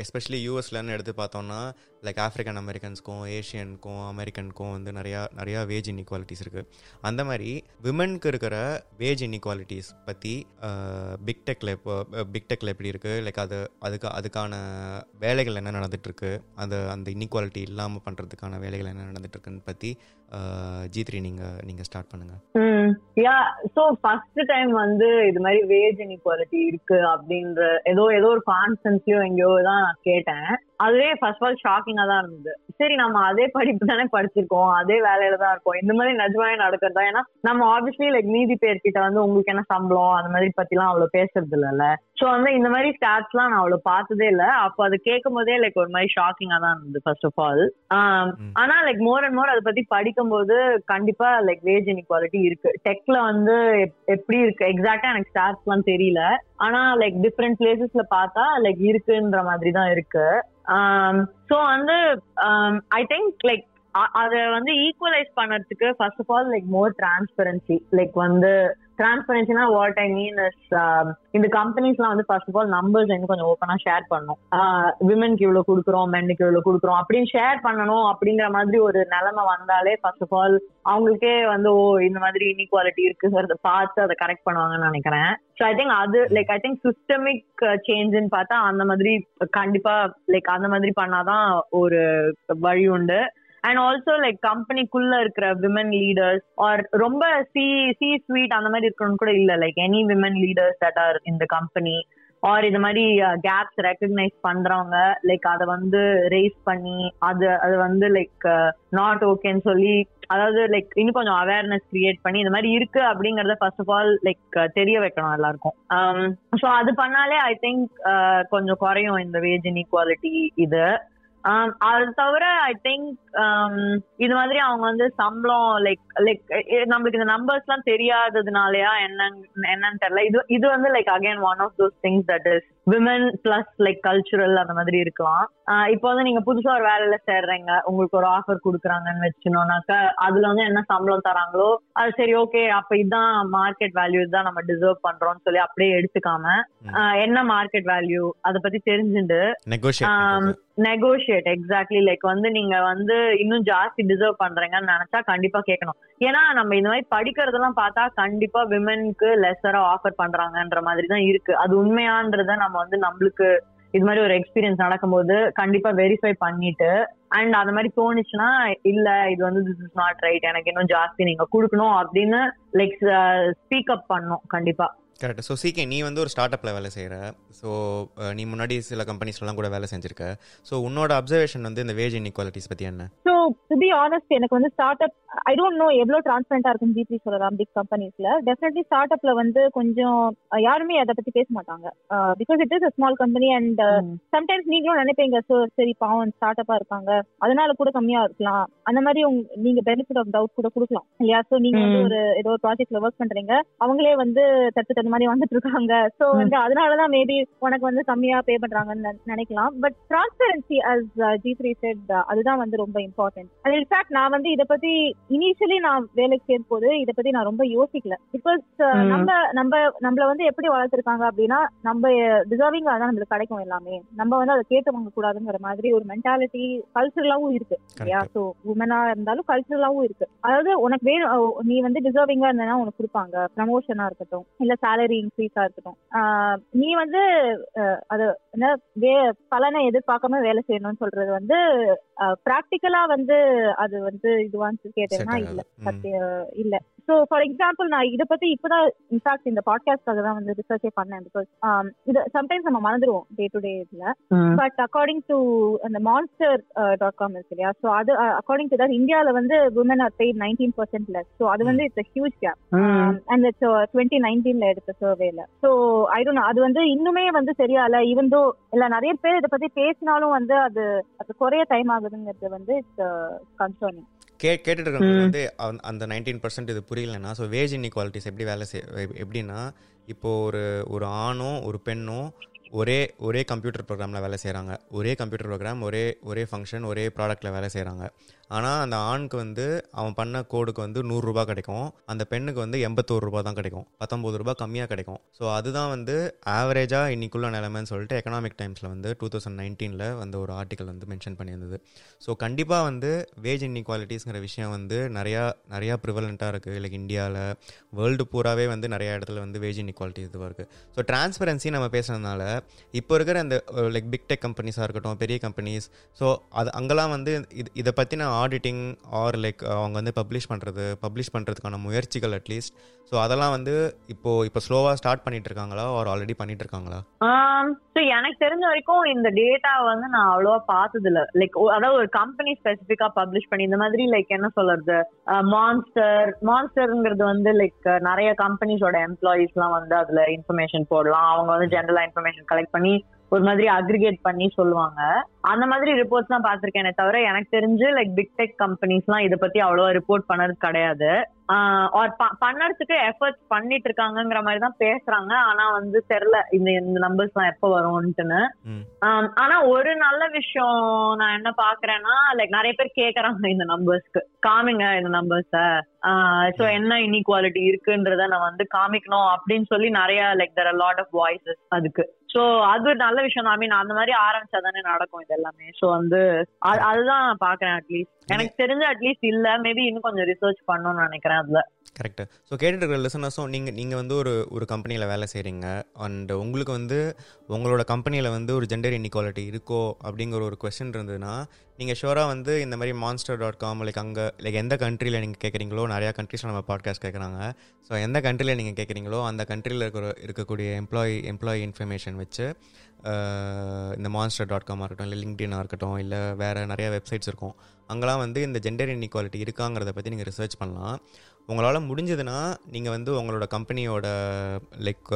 எஸ்பெஷலி யூஎஸ்லன்னு எடுத்து பார்த்தோம்னா லைக் ஆஃப்ரிக்கன் அமெரிக்கன்ஸ்க்கும் ஏஷியனுக்கும் அமெரிக்கனுக்கும் வந்து நிறையா நிறையா வேஜ் இன்இக்வாலிட்டிஸ் இருக்குது அந்த மாதிரி விமனுக்கு இருக்கிற வேஜ் இன்இக்வாலிட்டிஸ் பற்றி பிக் டெக்கில் இப்போ பிக் டெக்கில் எப்படி இருக்குது லைக் அது அதுக்கு அதுக்கான வேலைகள் என்ன நடந்துகிட்ருக்கு அந்த அந்த இன்இக்வாலிட்டி இல்லாமல் பண்ணுறதுக்கான வேலைகள் என்ன நடந்துகிட்ருக்குன்னு பற்றி ஜி த்ரீ நீங்க நீங்கள் ஸ்டார்ட் பண்ணுங்கள் யா சோ ஃபர்ஸ்ட் டைம் வந்து இது மாதிரி வேஜ் இன்இக்வாலிட்டி இருக்கு அப்படின்ற ஏதோ ஏதோ ஒரு கான்ஃபரன்ஸ்லயோ எங்கேயோ தான் நான் கேட்டேன். அதுவே ஃபர்ஸ்ட் ஆல் ஷாக்கிங்கா தான் இருந்தது. சரி நம்ம அதே படிப்பு தானே படிச்சிருக்கோம். அதே வேலையில தான் இருக்கோம். இந்த மாதிரி நிஜமாவே நடக்கிறதா ஏன்னா நம்ம ஆப்வியஸ்லி லைக் மீதி பேர்கிட்ட வந்து உங்களுக்கு என்ன சம்பளம் அந்த மாதிரி பத்திலாம் அவ்வளவு பேசுறது இல்லைல்ல. சோ வந்து இந்த மாதிரி ஸ்டாட்ஸ்லாம் நான் அவ்வளவு பார்த்ததே இல்ல. அப்போ அது கேட்கும் போதே லைக் ஒரு மாதிரி ஷாக்கிங்கா தான் இருந்தது ஃபர்ஸ்ட் ஆஃப் ஆல் ஆனா லைக் மோர் அண்ட் மோர் அதை பத்தி படிக்கும்போது கண்டிப்பா லைக் வேஜ் இன்இக்வாலிட்டி இருக்கு. டெக்ல வந்து எப்- எப்படி இருக்கு? எக்ஸாக்டா எனக்கு ஸ்டாட்ஸ் எல்லாம் தெரியல. ஆனா லைக் டிஃப்ரெண்ட் பிளேசஸ்ல பார்த்தா லைக் இருக்குன்ற மாதிரி தான் இருக்கு. Um, ஸோ வந்து ஐ திங்க் லைக் அதை வந்து equalise பண்ணறதுக்கு first of all like more transparency like வந்து டிரான்ஸ்பரன்சினா வாட் ஐ மீன் இஸ் இந்த கம்பெனிஸ்லாம் வந்து ஃபர்ஸ்ட் ஆஃப் ஆல் நம்பர்ஸ் இன்னும் கொஞ்சம் ஓப்பனா ஷேர் பண்ணும் விமனுக்கு இவ்வளவு கொடுக்குறோம் மென்னுக்கு இவ்வளவு கொடுக்குறோம் அப்படின்னு ஷேர் பண்ணணும் அப்படிங்கிற மாதிரி ஒரு நிலைமை வந்தாலே ஃபர்ஸ்ட் ஆஃப் ஆல் அவங்களுக்கே வந்து ஓ இந்த மாதிரி இன்இக்வாலிட்டி இருக்குங்கிறத பார்த்து அதை கரெக்ட் பண்ணுவாங்கன்னு நினைக்கிறேன். ஸோ ஐ திங்க் அது லைக் ஐ திங்க் சிஸ்டமிக் சேஞ்சுன்னு பார்த்தா அந்த மாதிரி கண்டிப்பா லைக் அந்த மாதிரி பண்ணாதான் ஒரு வழி உண்டு. அண்ட் ஆல்சோ லைக் கம்பெனிக்குள்ள இருக்கிற விமன் லீடர்ஸ் ஆர் ரொம்ப சி சி ஸ்வீட் அந்த மாதிரி இருக்கணும்னு கூட இல்ல. Like any women leaders that are இந்த கம்பெனி ஆர் இது மாதிரி uh, கேப்ஸ் ரெக்கக்னைஸ் பண்றவங்க லைக் அதை வந்து ரேஸ் பண்ணி அது அது வந்து லைக் நாட் ஓகேன்னு சொல்லி அதாவது லைக் இன்னும் கொஞ்சம் அவேர்னஸ் கிரியேட் பண்ணி இந்த மாதிரி இருக்கு அப்படிங்கறத ஃபர்ஸ்ட் ஆஃப் ஆல் லைக் தெரிய வைக்கணும் எல்லாருக்கும். Um, ஸோ அது பண்ணாலே ஐ திங்க் uh, கொஞ்சம் குறையும் இந்த வேஜ் இன்இக்வாலிட்டி இது. Um, அது தவிர ஐ திங்க் um, இது மாதிரி அவங்க வந்து சம்பளம் லைக் லைக் நம்மளுக்கு இந்த நம்பர்ஸ் எல்லாம் தெரியாததுனாலயா என்ன என்னன்னு தெரியல. இது இது வந்து like again one of those things that is women plus like cultural அந்த மாதிரி இருக்கலாம். இப்போ வந்து நீங்க புதுசா ஒரு வேலையில சேர்றீங்க. உங்களுக்கு ஒரு ஆஃபர் கொடுக்குறாங்கன்னு வச்சுனோம்னாக்கா அதுல வந்து என்ன சம்பளம் தராங்களோ அது சரி ஓகே அப்ப இதான் மார்க்கெட் வேல்யூ இதுதான் நம்ம டிசர்வ் பண்றோம்னு சொல்லி அப்படியே எடுத்துக்காம என்ன மார்க்கெட் வேல்யூ அதை பத்தி தெரிஞ்சுட்டு நெகோஷியேட் எக்ஸாக்ட்லி லைக் வந்து நீங்க வந்து இன்னும் ஜாஸ்தி டிசர்வ் பண்றீங்கன்னு நினைச்சா கண்டிப்பா கேட்கணும். ஏன்னா நம்ம இந்த மாதிரி படிக்கிறதெல்லாம் பார்த்தா கண்டிப்பா விமென்க்கு லெஸரா ஆஃபர் பண்றாங்கன்ற மாதிரி தான் இருக்கு. அது உண்மையான்றத நம்ம வந்து நம்மளுக்கு இது மாதிரி ஒரு எக்ஸ்பீரியன்ஸ் நடக்கும்போது கண்டிப்பா வெரிஃபை பண்ணிட்டு அண்ட் அந்த மாதிரி தோணுச்சுன்னா இல்ல இது வந்து திஸ் இஸ் நாட் ரைட் எனக்கு இன்னும் ஜாஸ்தி நீங்க கொடுக்கணும் அப்படின்னு லைக் ஸ்பீக் அப் பண்ணும் கண்டிப்பா. கரெக்ட் ஸோ சிகே நீ வந்து ஒரு ஸ்டார்ட் அப்பில் வேலை செய்கிற ஸோ நீ முன்னாடி சில கம்பெனிஸ்லாம் கூட வேலை செஞ்சிருக்க. ஸோ உன்னோட அப்சர்வேஷன் வந்து இந்த வேஜ் இன்இக்வாலிட்டிஸ் பற்றி என்ன? ஸோ டு பி ஆனஸ்ட் எனக்கு வந்து start up I don't know எவ்வளோ டிரான்ஸ்பரண்டா இருக்கும் ஜிபி சொல்லலாம் பிக் கம்பெனிஸ்ல டெஃபினெட்லி ஸ்டார்ட் அப்ல வந்து கொஞ்சம் யாருமே அதை பத்தி பேச மாட்டாங்க. Because it is a small company and sometimes நீங்களும் நினைப்பீங்க ஸோ சரி பாவம் ஸ்டார்ட் அப்பா இருக்காங்க. அதனால கூட கம்மியா இருக்கலாம். அந்த மாதிரி உங்க நீங்க பெனிஃபிட் ஆஃப் டவுட் கூட கொடுக்கலாம் இல்லையா? ஸோ நீங்க வந்து. ஒரு ஏதோ ஒரு ப்ராஜெக்ட்ல ஒர்க் பண்றீங்க. அவங்களே வந்து தட்டு தட்டு மாதிரி வந்துட்டு இருக்காங்க ம். வந்து அதனாலதான் மேபி உனக்கு வந்து கம்மியா பே பண்றாங்கன்னு நினை- நினைக்கலாம். But transparency as G three said அதுதான் வந்து ரொம்ப இம்பார்ட்டன்ட் அண்ட் இன்ஃபேக்ட் நான் வந்து இதை பத்தி இனிஷியலி நான் வேலைக்கு சேர்ந்த போது இதை பத்தி நான் ரொம்ப யோசிக்கல. பிகாஸ் ம். நம்ம நம்ம நம்மள வந்து எப்படி வளர்த்துருக்காங்க அப்படின்னா நம்ம டிசர்விங் தான் நம்மளுக்கு கிடைக்கும் எல்லாமே. நம்ம வந்து அதை கேட்டு வாங்க கூடாதுங்கிற மாதிரி ஒரு மென்டாலிட்டி கல்ச்சரலாவும் இருக்கு. இல்லையா ஸோ உமனா இருந்தாலும் கல்ச்சரலாவும் இருக்கு. அதாவது உனக்கு வேணும் நீ வந்து டிசர்விங்கா இருந்தனா உனக்கு கொடுப்பாங்க. ப்ரமோஷனா இருக்கட்டும். இல்ல சேலரி இன்க்ரீஸா இருக்கட்டும். நீ வந்து அது என்ன வே பலனை எதிர்பார்க்காம வேலை செய்யணும்னு சொல்றது வந்து ப்ராக்டிக்கலா வந்து அது வந்து இதுவான்னு கேட்டேன்னா இல்ல. சத்திய இல்ல. ஸோ ஃபார் எக்ஸாம்பிள் நான் இதை பத்தி இப்பதான் இன்ஃபேக்ட் இந்த பாட்காஸ்ட்காக தான் வந்து ரிசர்ச்சே பண்ணேன் பிகாஸ் இது சம்டைம்ஸ் நம்ம மறந்துடுவோம் டே டு டே இதுல பட் அக்கார்டிங் டு அந்த மான்ஸ்டர் டாட் காம் இருக்கு இல்லையா? ஸோ அது அக்கார்டிங் டு தட் இந்தியாவில் வந்து woman are paid nineteen percent less so அது வந்து it's huge gap and it's twenty நைன்டீன்ல எடுத்த சர்வேல ஸோ ஐ டோன் அது வந்து இன்னுமே வந்து சரியா இல்ல ஈவன் தோ இல்ல நிறைய பேர் இதை பத்தி பேசினாலும் வந்து அது அது குறைய டைம் ஆகுதுங்கிறது வந்து இட்ஸ் கன்சர்னிங் கே கேட்டுட்டு இருக்கவங்க ம். வந்து அந்த நைன்டீன் பர்சன்ட் இது புரியலன்னா ஸோ வேஜ் இன்இக்வாலிட்டிஸ் எப்படி வேலை செய் எப்படின்னா இப்போது ஒரு ஒரு ஆணும் ஒரு பெண்ணும் ஒரே ஒரே கம்ப்யூட்டர் ப்ரோக்ராமில் வேலை செய்கிறாங்க ஒரே கம்ப்யூட்டர் ப்ரோக்ராம் ஒரே ஒரே ஃபங்க்ஷன் ஒரே ப்ராடக்ட்டில் வேலை செய்கிறாங்க ஆனால் அந்த ஆணுக்கு வந்து அவன் பண்ண கோடுக்கு வந்து நூறுரூபா கிடைக்கும். அந்த பெண்ணுக்கு வந்து எண்பத்தோரு ரூபா தான் கிடைக்கும். பத்தொம்பது ரூபா கம்மியாக கிடைக்கும். ஸோ அதுதான் வந்து ஆவரேஜாக இன்னைக்குள்ள நிலைமைன்னு சொல்லிட்டு எக்கனாமிக் டைம்ஸில் வந்து டூ தௌசண்ட் நைன்டீனில் வந்து ஒரு ஆர்டிக்கல் வந்து மென்ஷன் பண்ணியிருந்தது. ஸோ கண்டிப்பாக வந்து வேஜ் இன்இக்வாலிட்டிஸ்ங்கிற விஷயம் வந்து நிறையா நிறையா ப்ரிவலண்ட்டாக இருக்குது லைக் இந்தியாவில் வேர்ல்டு பூராவே வந்து நிறைய இடத்துல வந்து வேஜ் இன்இக்வாலிட்டி இதுவாக இருக்குது ஸோ டிரான்ஸ்பரன்சி நம்ம பேசுகிறதுனால இப்போ இருக்கிற அந்த லைக் பிக் டெக் கம்பெனிஸாக இருக்கட்டும் பெரிய கம்பெனிஸ் ஸோ அது அங்கெல்லாம் வந்து இது இதை பற்றின ஆடிட்டிங் ஆர் லைக் அவங்க வந்து பப்ளிஷ் பண்ணுறது பப்ளிஷ் பண்ணுறதுக்கான முயற்சிகள் அட்லீஸ்ட் ஸோ அதெல்லாம் வந்து இப்போ இப்போ ஸ்லோவாக ஸ்டார்ட் பண்ணிட்டு இருக்காங்களா ஆர் ஆல்ரெடி பண்ணிட்டு இருக்காங்களா ஸோ um, எனக்கு தெரிஞ்ச வரைக்கும் இந்த டேட்டா வந்து நான் அவ்வளோவா பார்த்தது இல்ல லைக் அதாவது ஒரு கம்பெனி ஸ்பெசிஃபிக்காக பப்ளிஷ் பண்ணி இந்த மாதிரி லைக் என்ன சொல்றது? Uh, மான்ஸ்டர் மான்ஸ்டர்ங்கிறது வந்து லைக் நிறைய கம்பெனிஸோட எம்ப்ளாயீஸ்லாம் வந்து அதில் இன்ஃபர்மேஷன் போடலாம். அவங்க வந்து ஜென்ரலாக இன்ஃபர்மேஷன் கலெக்ட் பண்ணி ஒரு மாதிரி அக்ரிகேட் பண்ணி சொல்லுவாங்க. அந்த மாதிரி ரிப்போர்ட்ஸ் தான் பார்த்திருக்கேனே. தவிர எனக்கு தெரிஞ்சு லைக் பிக் டெக் கம்பெனிஸ்லாம் இதை பத்தி அவ்வளோவா ரிப்போர்ட் பண்ணது கிடையாது. பண்ணறதுக்கு எஃபர்ட்ஸ் பண்ணிட்டு இருக்காங்கங்கிற மாதிரி தான் பேசுறாங்க. ஆனா வந்து தெரியல இந்த இந்த நம்பர்ஸ் எல்லாம் எப்போ வரும்ட்டுன்னு ஆனா ஒரு நல்ல விஷயம் நான் என்ன பாக்குறேன்னா லைக் நிறைய பேர் கேக்குறாங்க இந்த நம்பர்ஸ்க்கு காமிங்க இந்த நம்பர்ஸ சோ என்ன இன்இக்வாலிட்டி இருக்குன்றத நான் வந்து காமிக்கணும் அப்படின்னு சொல்லி நிறைய like there lot of voices அதுக்கு. சோ அது நல்ல விஷயம் ஐ மீன் அந்த மாதிரி ஆரம்பிச்சா தானே நடக்கும் இது எல்லாமே சோ வந்து அது- அதுதான் நான் பாக்குறேன் அட்லீஸ்ட் எனக்கு தெரிஞ்ச அட்லீஸ்ட் இல்ல. மேபி இன்னும் கொஞ்சம் ரிசர்ச் பண்ணணும்னு நினைக்கிறேன் அதுல. கரெக்டு ஸோ கேட்டுட்டு இருக்கிற லிசனர்ஸும் நீங்கள் நீங்கள் வந்து ஒரு ஒரு கம்பெனியில் வேலை செய்கிறீங்க அண்ட் உங்களுக்கு வந்து உங்களோட கம்பெனியில் வந்து ஒரு ஜெண்டர் இன்இக்வாலிட்டி இருக்கோ அப்படிங்கிற ஒரு கொஸ்டின் இருந்ததுன்னா நீங்கள் ஷோராக வந்து இந்த மாதிரி மான்ஸ்டர் டாட் காம் லைக் அங்கே லைக் எந்த கண்ட்ரியில் நீங்கள் கேட்குறீங்களோ நிறையா கண்ட்ரிஸில் நம்ம பாட்காஸ்ட் கேட்குறாங்க ஸோ எந்த கண்ட்ரியில் நீங்கள் கேட்குறீங்களோ அந்த கண்ட்ரியில் இருக்கிற இருக்கக்கூடிய எம்ப்ளாயி எம்ப்ளாயி இன்ஃபர்மேஷன் வச்சு இந்த மான்ஸ்டர் டாட் காமாக இருக்கட்டும் இல்லை லிங்க்டினாக இருக்கட்டும் இல்லை வேறு நிறையா வெப்சைட்ஸ் இருக்கும். அங்கெல்லாம் வந்து இந்த ஜெண்டர் இன்இக்வாலிட்டி இருக்காங்கிறத பற்றி நீங்கள் ரிசர்ச் பண்ணலாம். உங்களால் முடிஞ்சதுன்னா நீங்கள் வந்து உங்களோட கம்பெனியோட லைக்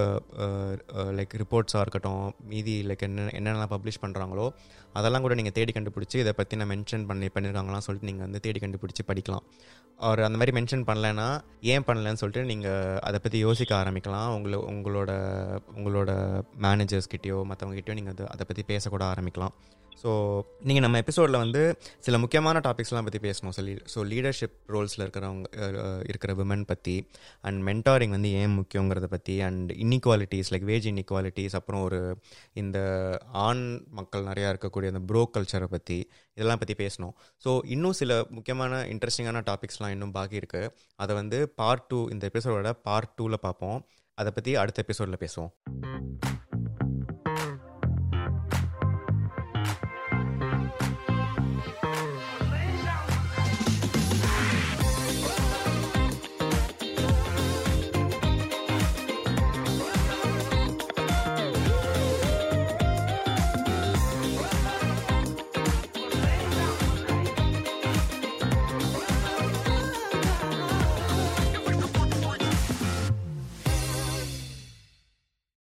லைக் ரிப்போர்ட்ஸாக இருக்கட்டும் மீதி லைக் என்ன என்னென்னலாம் பப்ளிஷ் பண்ணுறாங்களோ அதெல்லாம் கூட நீங்கள் தேடி கண்டுபிடிச்சி இதை பற்றி நான் மென்ஷன் பண்ணி பண்ணியிருக்காங்களாம் சொல்லிட்டு நீங்கள் வந்து தேடி கண்டுபிடிச்சி படிக்கலாம். அவர் அந்த மாதிரி மென்ஷன் பண்ணலைன்னா ஏன் பண்ணலன்னு சொல்லிட்டு நீங்கள் அதை பற்றி யோசிக்க ஆரம்பிக்கலாம். உங்களை உங்களோட உங்களோட மேனேஜர்ஸ்கிட்டயோ மற்றவங்ககிட்டயோ நீங்கள் அதை பற்றி பேசக்கூட ஆரம்பிக்கலாம். ஸோ நீங்கள் நம்ம எபிசோடில் வந்து சில முக்கியமான டாபிக்ஸ்லாம் பற்றி பேசணும். சொல்லி ஸோ லீடர்ஷிப் ரோல்ஸில் இருக்கிறவங்க இருக்கிற விமன் பற்றி அண்ட் மென்டாரிங் வந்து ஏன் முக்கியங்கிறத பற்றி and inequalities like wage inequalities அப்புறம் ஒரு இந்த ஆண் மக்கள் நிறையா இருக்கக்கூடிய அந்த ப்ரோ கல்ச்சரை பற்றி இதெல்லாம் பற்றி பேசணும். ஸோ இன்னும் சில முக்கியமான இன்ட்ரெஸ்டிங்கான டாபிக்ஸ்லாம் இன்னும் பாக்கி இருக்குது அதை வந்து பார்ட் டூ இந்த எபிசோடோட பார்ட் டூவில் பார்ப்போம் அதை பற்றி அடுத்த எபிசோடில் பேசுவோம்.